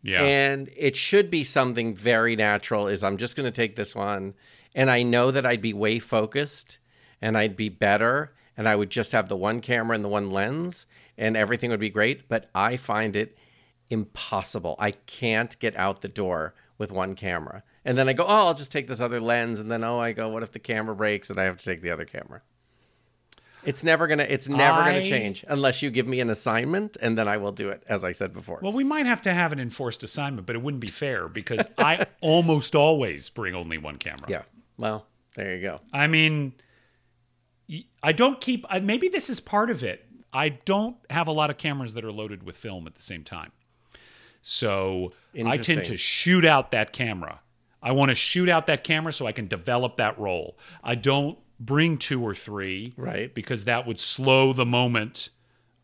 Yeah. And it should be something very natural is I'm just going to take this one and I know that I'd be way focused and I'd be better and I would just have the one camera and the one lens and everything would be great, but I find it impossible. I can't get out the door with one camera. And then I go, "Oh, I'll just take this other lens." And then oh, I go, "What if the camera breaks and I have to take the other camera?" It's never going to it's never gonna change unless you give me an assignment and then I will do it as I said before. well, we might have to have an enforced assignment, but it wouldn't be fair because I almost always bring only one camera. Yeah. Well, there you go. I mean, I don't keep. Maybe this is part of it. I don't have a lot of cameras that are loaded with film at the same time, so I tend to shoot out that camera. I want to shoot out that camera so I can develop that roll. I don't bring two or three, Right. Because that would slow the moment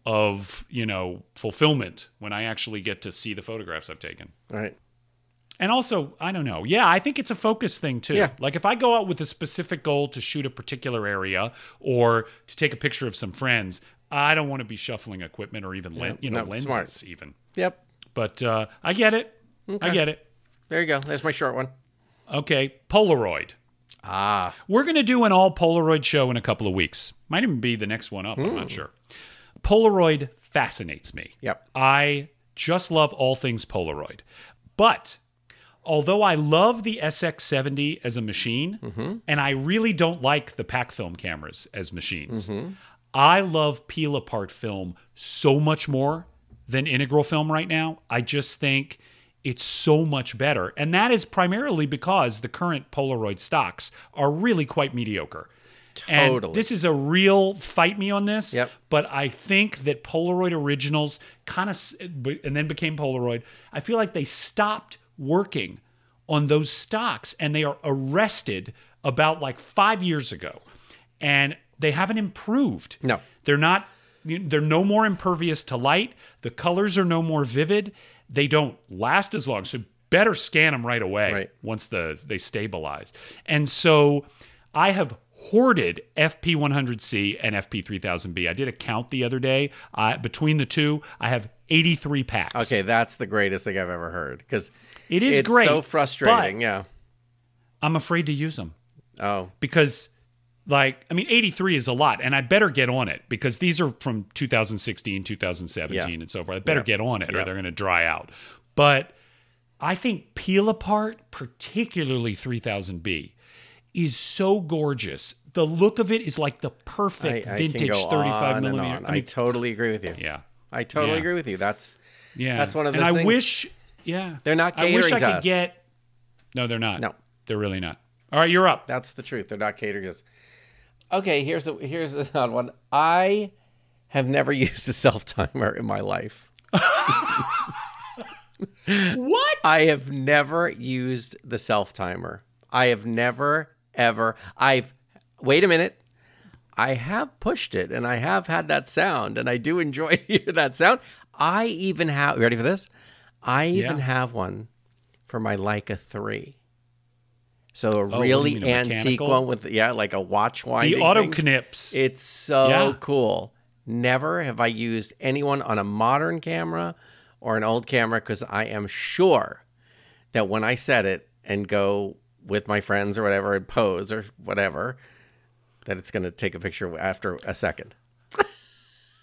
of you know fulfillment when I actually get to see the photographs I've taken. Right. And also, I don't know. Yeah, I think it's a focus thing too. Yeah. Like if I go out with a specific goal to shoot a particular area or to take a picture of some friends, I don't want to be shuffling equipment or even len- you know no, lenses smart. even. Yep. But uh, I get it. I get it. There you go. There's my short one. Okay, Polaroid. Ah. We're going to do an all Polaroid show in a couple of weeks. Might even be the next one up. I'm not sure. Polaroid fascinates me. Yep. I just love all things Polaroid. But although I love the SX70 as a machine, and I really don't like the pack film cameras as machines, I love peel apart film so much more than integral film right now. I just think it's so much better. And that is primarily because the current Polaroid stocks are really quite mediocre. And Totally. this is a real fight me on this. Yep. But I think that Polaroid originals kind of, and then became Polaroid. I feel like they stopped working on those stocks and they are arrested about like five years ago. And they haven't improved. No. They're not, they're no more impervious to light. The colors are no more vivid. They don't last as long. So better scan them right away Right. once the they stabilize. And so I have hoarded FP100C and FP3000B. I did a count the other day. Uh, between the two, I have 83 packs. Okay, that's the greatest thing I've ever heard because It is it's great, so frustrating. Yeah. I'm afraid to use them Oh, because like I mean 83 is a lot and I better get on it because these are from 2016, 2017 Yeah. and so forth. I better Yeah. get on it or they're going to dry out. But I think peel apart, particularly 3000B, is so gorgeous. The look of it is like the perfect I vintage 35 millimeter. I I, totally agree with you. yeah, I totally Yeah. agree with you. That's yeah. That's one of And those I things- wish, yeah, They're not I wish I catering to could us. get. No, they're not. No. they're really not. All right, you're up. that's the truth. They're not catering us. Okay, here's a here's an odd one. I have never used a self timer in my life. What? I have never used the self timer. I have never ever. I've wait a minute. I have pushed it and I have had that sound and I do enjoy hear that sound. I even have you ready for this? I even Yeah. have one for my Leica 3. So a Oh, what do you really mean, antique mechanical? one with yeah, like a watch winding. The auto knips. It's so Yeah. cool. Never have I used anyone on a modern camera or an old camera because I am sure that when I set it and go with my friends or whatever and pose or whatever, that it's going to take a picture after a second.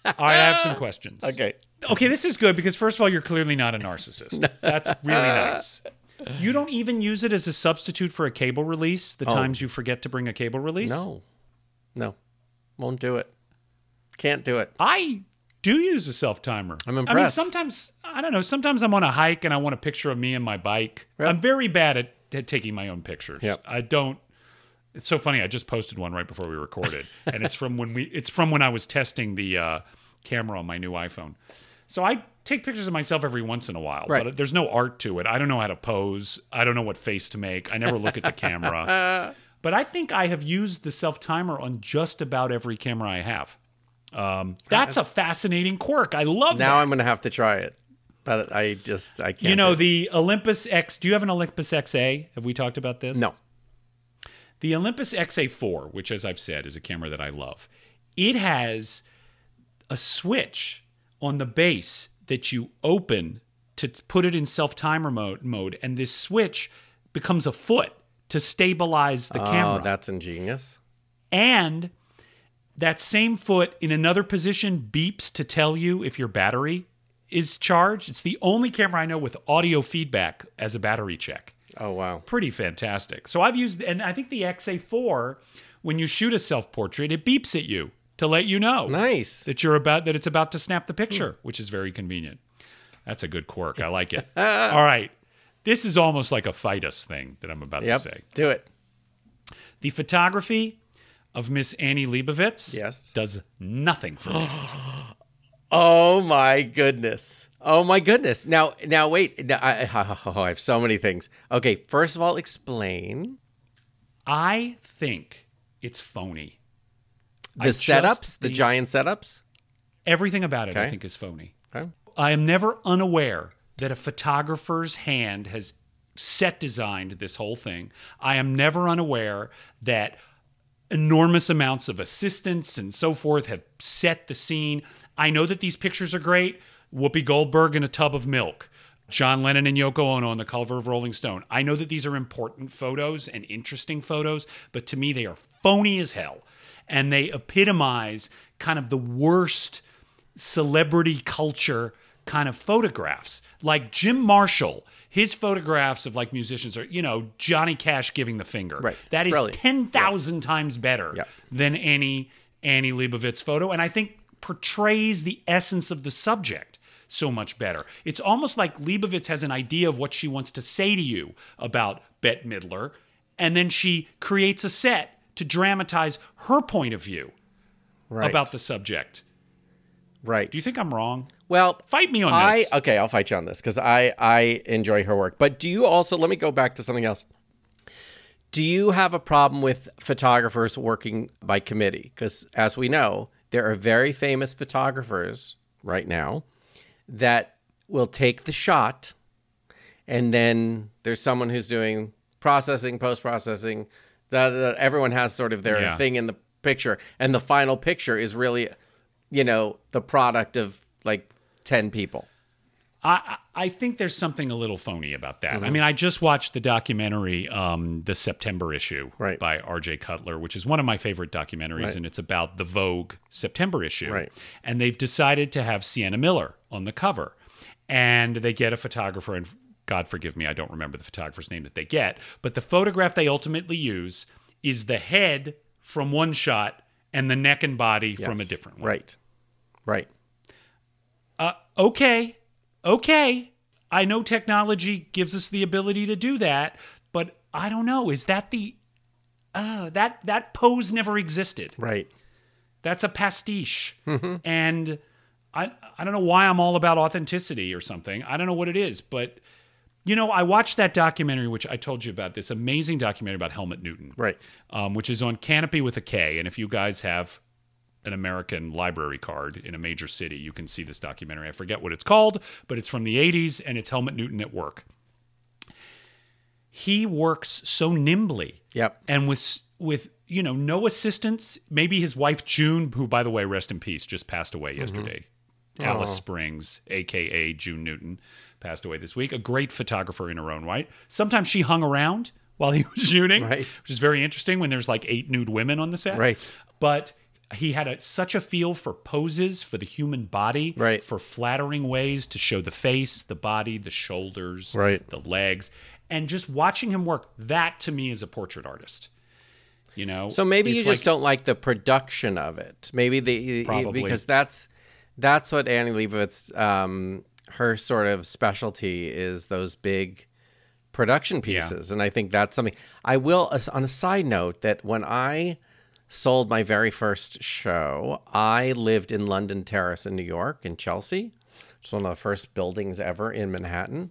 I have some questions. Okay. Okay, this is good because first of all, you're clearly not a narcissist. That's really nice. You don't even use it as a substitute for a cable release. The times you forget to bring a cable release. Oh. No, no, won't do it. Can't do it. I do use a self timer. I'm impressed. I mean, sometimes I don't know. Sometimes I'm on a hike and I want a picture of me and my bike. Yep. I'm very bad at, at taking my own pictures. Yep. I don't. It's so funny. I just posted one right before we recorded, and it's from when we. It's from when I was testing the uh, camera on my new iPhone. So I take pictures of myself every once in a while, Right. but there's no art to it. I don't know how to pose. I don't know what face to make. I never look at the camera. But I think I have used the self timer on just about every camera I have. Um, that's a fascinating quirk. I love that. Now that. I'm going to have to try it, but I just I can't. You know the Olympus X. Do you have an Olympus XA? Have we talked about this? no. The Olympus XA4, which, as I've said, is a camera that I love, it has a switch on the base that you open to put it in self timer mode, mode, and this switch becomes a foot to stabilize the Oh, camera. Oh, that's ingenious. and that same foot in another position beeps to tell you if your battery is charged. It's the only camera I know with audio feedback as a battery check Oh wow. pretty fantastic. So I've used, and I think the XA4, when you shoot a self portrait, it beeps at you to let you know Nice. that you're about that it's about to snap the picture, which is very convenient. That's a good quirk. I like it. All right, this is almost like a fight us thing that I'm about Yep. to say. Do it. The photography of Miss Annie Leibovitz Yes. does nothing for me. Oh my goodness. Oh my goodness. Now, now wait. Now, I, oh, I have so many things. Okay, first of all, explain I think it's phony. The I setups, the giant setups. Everything about it, I think, is phony. Okay. I am never unaware that a photographer's hand has set designed this whole thing. I am never unaware that enormous amounts of assistants and so forth have set the scene. I know that these pictures are great. Whoopi Goldberg in a tub of milk. John Lennon and Yoko Ono on the cover of Rolling Stone. I know that these are important photos and interesting photos, but to me they are phony as hell. And they epitomize kind of the worst celebrity culture kind of photographs. Like Jim Marshall, his photographs of like musicians are, you know, Johnny Cash giving the finger. Right. That is Brilliant. 10,000 times better Yeah. than any Annie Leibovitz photo. And I think portrays the essence of the subject so much better. It's almost like Leibovitz has an idea of what she wants to say to you about Bette Midler, and then she creates a set to dramatize her point of view Right. about the subject. right. Do you think I'm wrong? Well, Fight me on I this. okay, I'll fight you on this because I I enjoy her work. But do you also? Let me go back to something else. Do you have a problem with photographers working by committee? Because as we know, there are very famous photographers right now that will take the shot, and then there's someone who's doing processing, post processing. That everyone has sort of their Yeah. thing in the picture, and the final picture is really, you know, the product of like ten people. I, I think there's something a little phony about that. Mm-hmm. I mean, I just watched the documentary, um, the September issue Right. by R.J. Cutler, which is one of my favorite documentaries, Right. and it's about the Vogue September issue. Right. And they've decided to have Sienna Miller on the cover, and they get a photographer, and God forgive me, I don't remember the photographer's name that they get, but the photograph they ultimately use is the head from one shot and the neck and body from a different one. Right. Right. Uh, okay, okay. I know technology gives us the ability to do that, but I don't know. Is that the uh, that that pose never existed? Right. That's a pastiche, and I I don't know why I'm all about authenticity or something. I don't know what it is, but You know, I watched that documentary, which I told you about, this amazing documentary about Helmut Newton, Right. um, which is on Kanopy with a K. And if you guys have an American library card in a major city, you can see this documentary. I forget what it's called, but it's from the 80s and it's Helmut Newton at work. He works so nimbly Yep. and with with you know no assistance maybe his wife june who by the way rest in peace just passed away yesterday alice springs aka june newton passed away this week a great photographer in her own right sometimes she hung around while he was shooting Right. which is very interesting when there's like eight nude women on the set Right. but he had a, such a feel for poses for the human body Right. for flattering ways to show the face the body the shoulders Right. the legs and just watching him work that to me is a portrait artist you know So maybe you just like- don't like the production of it. Maybe the Probably. because that's that's what Annie Leibovitz um, her sort of specialty is those big production pieces, and I think that's something. I will on a side note that when I sold my very first show, I lived in London Terrace in New York in Chelsea. It's one of the first buildings ever in Manhattan.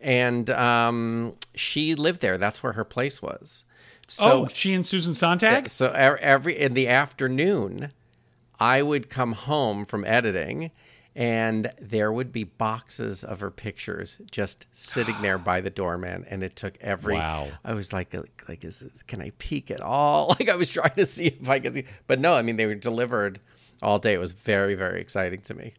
And um, she lived there. That's where her place was. So oh she and susan sontag so e- every in the afternoon, I would come home from editing, and there would be boxes of her pictures just sitting there by the doorman, and it took every. Wow. I was like, like, is can I peek at all? Like I was trying to see if I could see, but no. I mean, they were delivered all day. It was very, very exciting to me.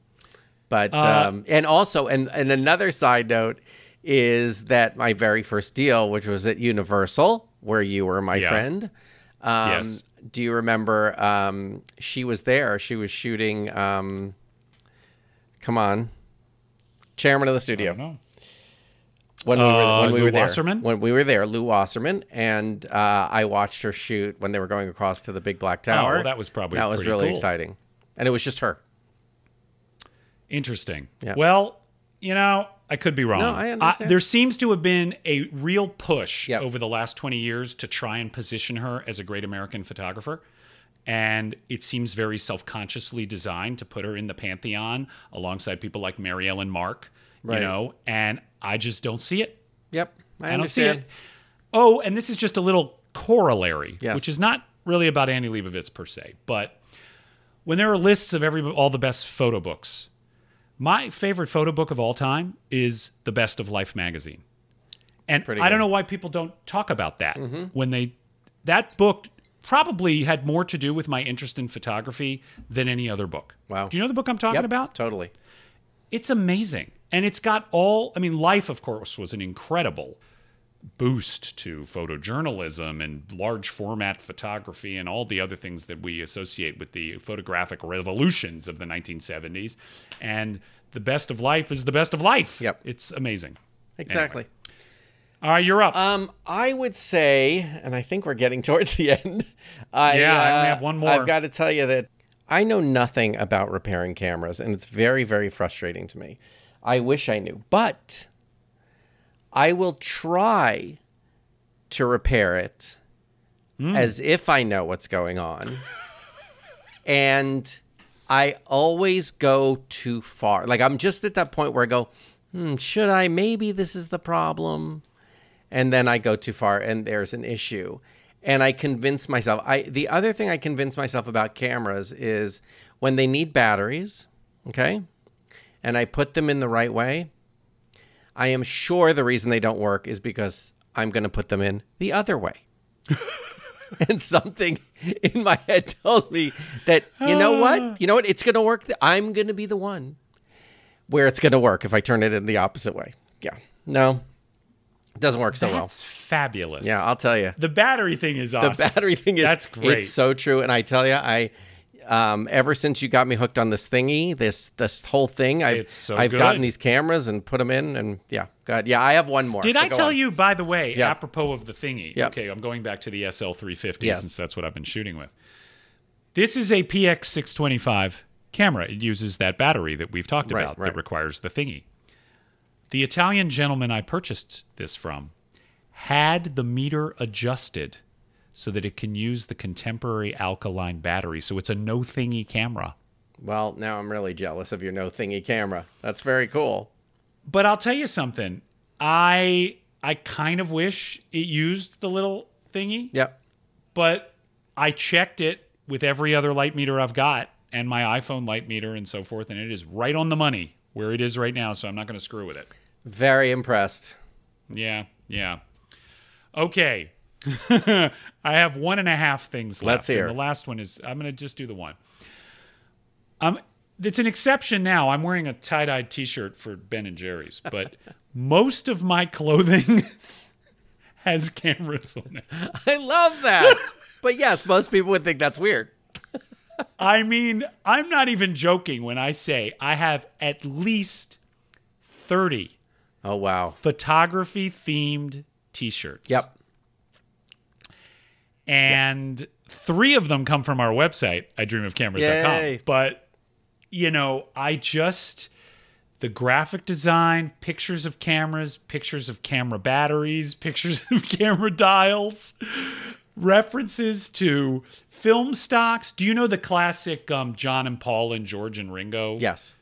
But Uh, um, and also, and and another side note is that my very first deal, which was at Universal, where you were my Yeah. friend. Um, Yes. Do you remember? Um, she was there. She was shooting. Um, come on, chairman of the studio when we were Uh, when we Lew were there. Wasserman? When we were there, Lew Wasserman, and uh, I watched her shoot when they were going across to the big black tower. Oh, well, that was probably that was really cool. exciting, and it was just her. Interesting. Yeah. Well, you know, I could be wrong. No, I understand. there seems to have been a real push Yep. over the last 20 years to try and position her as a great American photographer. And it seems very self consciously designed to put her in the pantheon alongside people like Mary Ellen Mark, Right. you know, and I just don't see it. Yep, I, I don't see it. Oh, and this is just a little corollary, Yes. which is not really about Annie Leibovitz per se, but when there are lists of every all the best photo books, my favorite photo book of all time is The Best of Life magazine. And I don't know why people don't talk about that when they that book probably had more to do with my interest in photography than any other book. Wow. Do you know the book I'm talking Yep, about? totally. it's amazing and it's got all i mean life of course was an incredible boost to photojournalism and large format photography and all the other things that we associate with the photographic revolutions of the 1970s and the best of life is the best of life Yep. it's amazing Exactly. All right you're up Um, I would say, and I think we're getting towards the end. I, Yeah, I only uh, have one more. I've got to tell you that I know nothing about repairing cameras, and it's very, very frustrating to me. I wish I knew, but I will try to repair it Hmm. as if I know what's going on. and I always go too far. Like I'm just at that point where I go, hmm, should I? Maybe this is the problem. And then I go too far and there's an issue. And I convince myself. I the other thing I convince myself about cameras is when they need batteries, okay? And I put them in the right way, I am sure the reason they don't work is because I'm going to put them in the other way. and something in my head tells me that you know what? Ah. You know what? It's going to work. I'm going to be the one where it's going to work if I turn it in the opposite way. Yeah. No. It doesn't work so well. that's fabulous Yeah, I'll tell you. the battery thing is awesome. The battery thing is That's great. It's so true and I tell you I um, ever since you got me hooked on this thingy, this this whole thing, I've, so I've good. gotten these cameras and put them in, and yeah, God, yeah, I have one more. Did I tell on. you, by the way, Yeah. apropos of the thingy? Yeah. Okay, I'm going back to the SL350 Yes. since that's what I've been shooting with. This is a PX625 camera. It uses that battery that we've talked Right, about right. that requires the thingy. The Italian gentleman I purchased this from had the meter adjusted so that it can use the contemporary alkaline battery. So it's a no thingy camera. Well, now I'm really jealous of your no thingy camera. That's very cool. But I'll tell you something. I I kind of wish it used the little thingy, Yep. but I checked it with every other light meter I've got and my iPhone light meter and so forth, and it is right on the money where it is right now. So I'm not going to screw with it. Very impressed. Yeah, yeah. Okay. I have one and a half things left. Let's hear. The last one is I'm going to just do the one. Um, it's an exception now. I'm wearing a tie-dyed T-shirt for Ben and Jerry's, but most of my clothing has cameras on it. I love that. but yes, most people would think that's weird. I mean, I'm not even joking when I say I have at least 30 Oh wow. photography themed T-shirts. Yep. and three of them come from our website Yay. idreamofcameras.com but you know i just the graphic design pictures of cameras pictures of camera batteries pictures of camera dials references to film stocks do you know the classic um, john and paul and george and ringo Yes.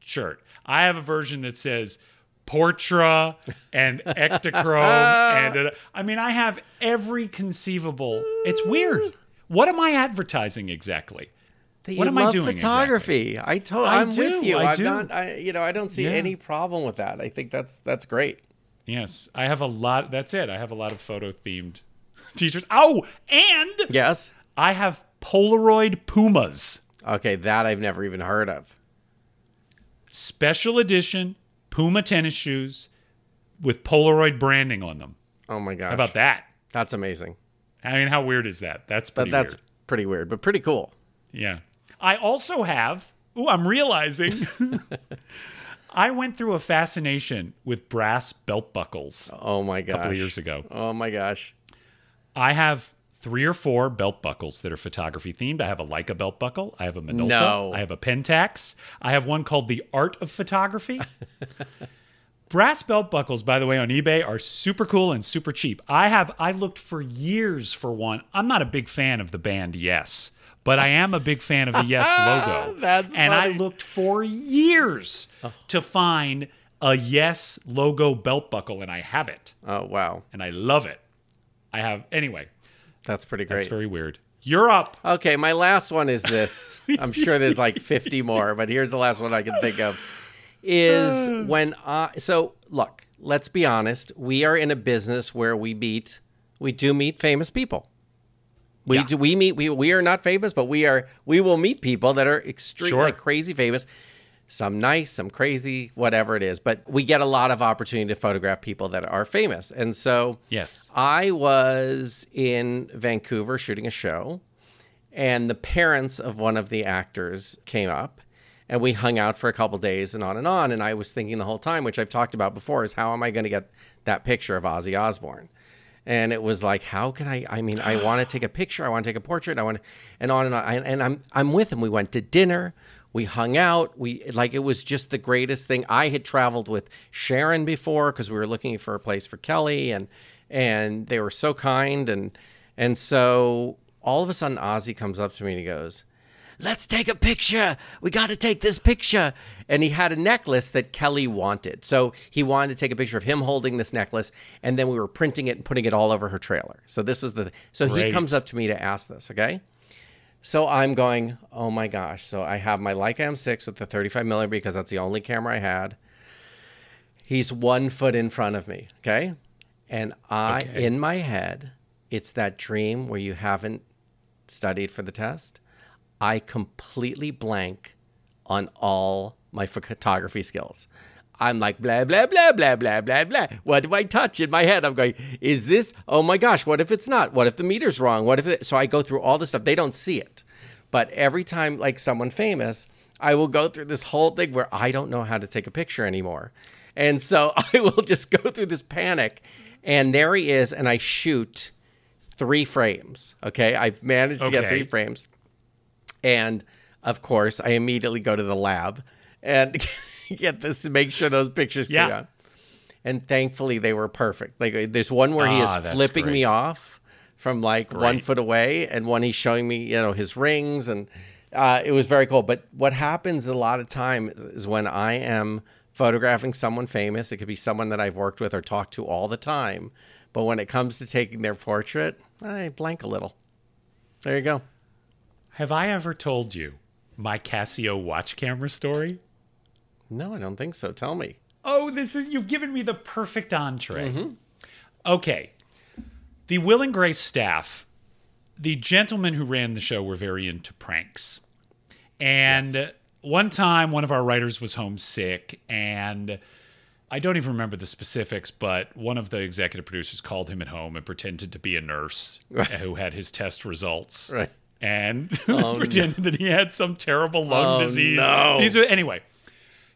shirt i have a version that says Portra and Ektachrome and uh, I mean I have every conceivable. It's weird. What am I advertising exactly? That What am I doing photography. I to- I I'm do, with you. I I'm do. not. I, you know, I don't see Yeah. any problem with that. I think that's that's great. Yes, I have a lot. That's it. I have a lot of photo themed t-shirts. Oh, and Yes. I have Polaroid Pumas Okay, that I've never even heard of. special edition Puma tennis shoes with Polaroid branding on them. Oh my gosh. How about that? That's amazing. I mean, how weird is that? That's But pretty that's weird. pretty weird, but pretty cool. Yeah. I also have, ooh, I'm realizing I went through a fascination with brass belt buckles Oh my gosh. A couple of years ago. Oh my gosh. I have three or four belt buckles that are photography themed. I have a Leica belt buckle. I have a Minolta. No. I have a Pentax. I have one called the Art of Photography. Brass belt buckles, by the way, on eBay are super cool and super cheap. I have I looked for years for one. I'm not a big fan of the band Yes, but I am a big fan of the Yes logo. That's and I looked for years oh. to find a Yes logo belt buckle, and I have it, Oh wow. and I love it. I have anyway. That's pretty It's That's very weird. You're up. Okay, my last one is this. I'm sure there's like 50 more, but here's the last one I can think of. Is when I so look, let's be honest, we are in a business where we meet we do meet famous people. We Yeah. do we meet we we are not famous, but we are we will meet people that are extremely Sure. like crazy famous. Some nice, some crazy, whatever it is. But we get a lot of opportunity to photograph people that are famous. And so Yes. I was in Vancouver shooting a show, and the parents of one of the actors came up, and we hung out for a couple days and on and on. And I was thinking the whole time, which I've talked about before, is how am I going to get that picture of Ozzy Osbourne? And it was like, how can I? I mean, I want to take a picture, I want to take a portrait, I want, to, and on and on. And, and I'm I'm with him. We went to dinner. We hung out. We like it was just the greatest thing. I had traveled with Sharon before because we were looking for a place for Kelly, and and they were so kind, and and so all of a sudden Ozzy comes up to me and he goes, "Let's take a picture. We got to take this picture." And he had a necklace that Kelly wanted, so he wanted to take a picture of him holding this necklace, and then we were printing it and putting it all over her trailer. So this was the so he comes up to me to ask this, okay? So I'm going, oh my gosh. So I have my Leica M6 with the 35 millimeter because that's the only camera I had. He's one foot in front of me, okay? And I, Okay. in my head, it's that dream where you haven't studied for the test. I completely blank on all my photography skills. I'm like blah blah blah blah blah blah blah. What do I touch in my head? I'm going, is this? Oh my gosh! What if it's not? What if the meter's wrong? What if it? So I go through all this stuff. They don't see it, but every time like someone famous, I will go through this whole thing where I don't know how to take a picture anymore, and so I will just go through this panic. And there he is, and I shoot three frames. Okay, I've managed to get three frames. And of course, I immediately go to the lab and get this, make sure those pictures Yeah. out. And thankfully, they were perfect. Like there's one where he Ah, is that's flipping me off from like one foot away, and one he's showing me, you know, his rings, and uh, it was very cool. But what happens a lot of time is when I am photographing someone famous. It could be someone that I've worked with or talked to all the time. But when it comes to taking their portrait, I blank a little. There you go. Have I ever told you my Casio watch camera story? No, I don't think so. Tell me. Oh, this is you've given me the perfect entree. Mm-hmm. Okay. The Will and Grace staff, the gentlemen who ran the show were very into pranks. And one time one of our writers was homesick and I don't even remember the specifics, but one of the executive producers called him at home and pretended to be a nurse who had his test results. Right. And oh, pretended that he had some terrible lung Oh, disease. no. These were anyway.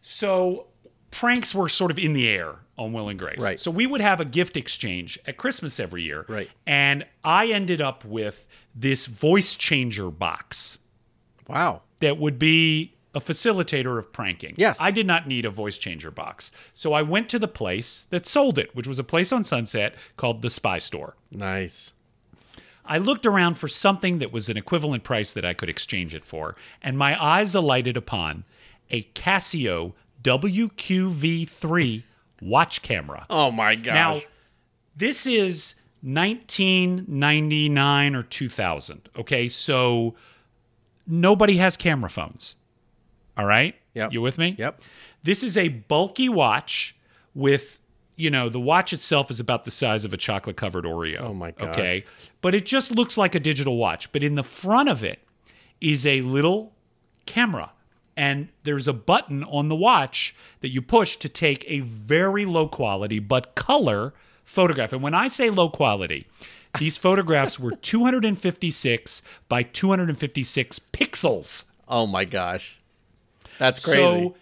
So pranks were sort of in the air on Will and Grace. Right. So we would have a gift exchange at Christmas every year. Right. And I ended up with this voice changer box Wow. that would be a facilitator of pranking. Yes. I did not need a voice changer box. So I went to the place that sold it, which was a place on Sunset called the Spy Store. Nice. I looked around for something that was an equivalent price that I could exchange it for, and my eyes alighted upon a Casio WQV3 watch camera. Oh my gosh. Now, this is 1999 or 2000. Okay, so nobody has camera phones. All right? Yep. You with me? Yep. This is a bulky watch with, you know, the watch itself is about the size of a chocolate covered Oreo. Oh my gosh. Okay. But it just looks like a digital watch. But in the front of it is a little camera. And there's a button on the watch that you push to take a very low quality but color photograph. And when I say low quality, these photographs were 256 by 256 pixels. Oh my gosh. That's crazy. So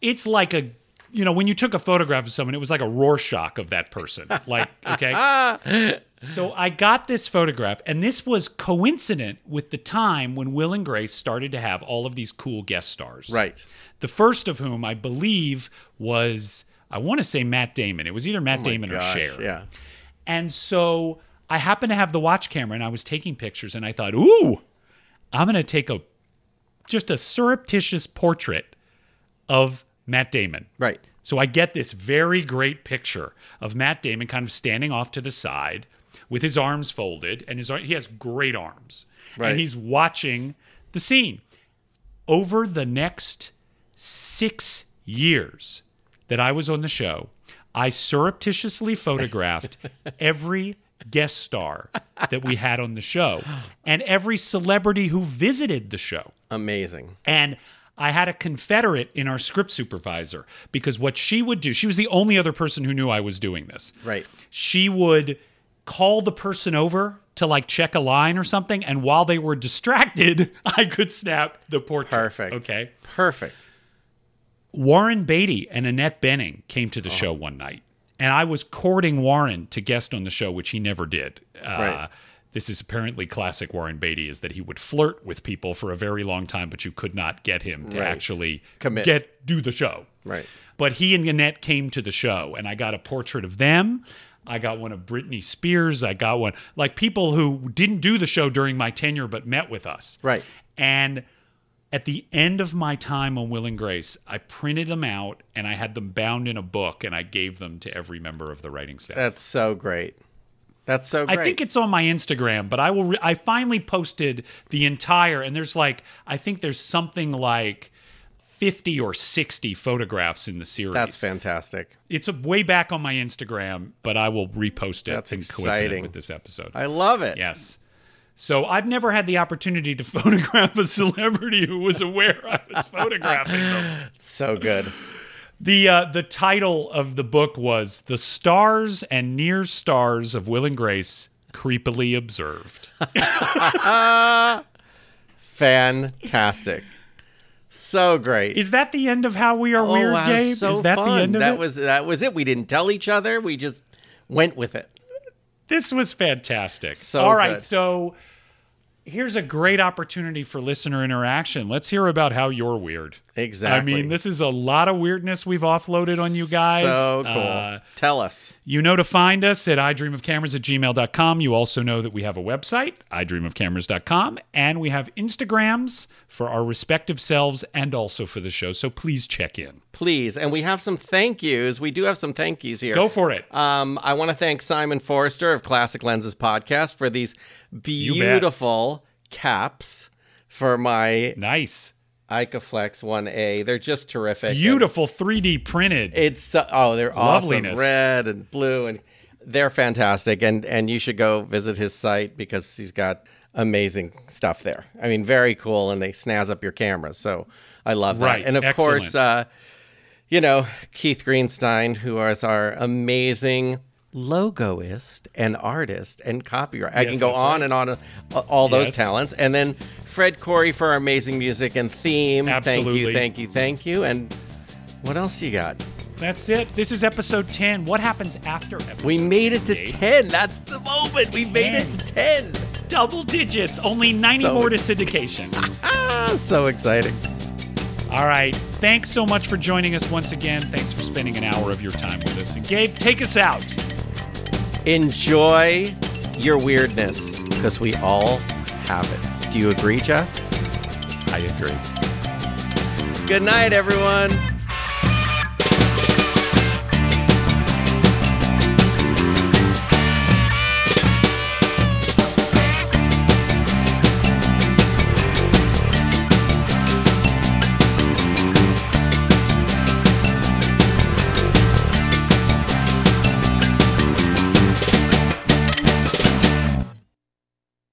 it's like a, you know, when you took a photograph of someone, it was like a Rorschach of that person. Like, okay. so I got this photograph, and this was coincident with the time when Will and Grace started to have all of these cool guest stars. right. The first of whom I believe was, I want to say Matt Damon. It was either Matt oh Damon Oh Gosh, or Cher. Yeah. And so I happened to have the watch camera and I was taking pictures and I thought, ooh, I'm going to take a just a surreptitious portrait of Matt Damon. Right. So I get this very great picture of Matt Damon kind of standing off to the side with his arms folded and his he has great arms. Right. And he's watching the scene. Over the next 6 years that I was on the show, I surreptitiously photographed every guest star that we had on the show and every celebrity who visited the show. Amazing. And I had a Confederate in our script supervisor because what she would do, she was the only other person who knew I was doing this. Right. She would call the person over to like check a line or something. And while they were distracted, I could snap the portrait. Perfect. Okay. Perfect. Warren Beatty and Annette Bening came to the Uh-huh. show one night, and I was courting Warren to guest on the show, which he never did. Uh, Right. This is apparently classic Warren Beatty, is that he would flirt with people for a very long time, but you could not get him to Right. actually Commit. get do the show. Right. But he and Annette came to the show, and I got a portrait of them. I got one of Britney Spears. I got one like people who didn't do the show during my tenure but met with us. Right. And at the end of my time on Will and Grace, I printed them out and I had them bound in a book and I gave them to every member of the writing staff. That's so great. That's so great. I think it's on my Instagram, but I will. Re- I finally posted the entire, and there's like, I think there's something like fifty or sixty photographs in the series. That's fantastic. It's a, way back on my Instagram, but I will repost it. That's exciting. with this episode. I love it. Yes. So I've never had the opportunity to photograph a celebrity who was aware I was photographing them. So good. The uh, the title of the book was "The Stars and Near Stars of Will and Grace Creepily Observed." Fantastic. So great. Is that the end of how we are oh, weird, wow, Gabe? so Is that fun. the end of that it? was that was it. We didn't tell each other. We just went with it. this was fantastic. So All right, good. so here's a great opportunity for listener interaction. Let's hear about how you're weird. Exactly. I mean, this is a lot of weirdness we've offloaded on you guys. So cool. Uh, Tell us. you know to find us at idreamofcameras at gmail.com. You also know that we have a website, idreamofcameras.com, and we have Instagrams for our respective selves and also for the show. So please check in. Please. And we have some thank yous. We do have some thank yous here. Go for it. Um, I want to thank Simon Forrester of Classic Lenses Podcast for these beautiful caps for my Nice. Ikoflex 1A. They're just terrific. Beautiful 3D printed. It's so, oh, they're awesome. Red and blue and they're fantastic and and you should go visit his site because he's got amazing stuff there. I mean, very cool and they snazz up your cameras. So I love that. Right. And of Excellent. course, uh you know, Keith Greenstein, who is our amazing logoist and artist and copyright. I can go on right. and on uh, all those Yes. talents. And then Fred Corey for our amazing music and theme. Thank you, thank you, thank you. And what else you got? That's it. This is episode 10. What happens after episode We made it to 10? 10. That's the moment. We made it to 10. Double digits. Only 90 So- more to syndication. Ah, so exciting. All right. Thanks so much for joining us once again. Thanks for spending an hour of your time with us. And Gabe, take us out. Enjoy your weirdness because we all have it. Do you agree, Jeff? I agree. Good night, everyone.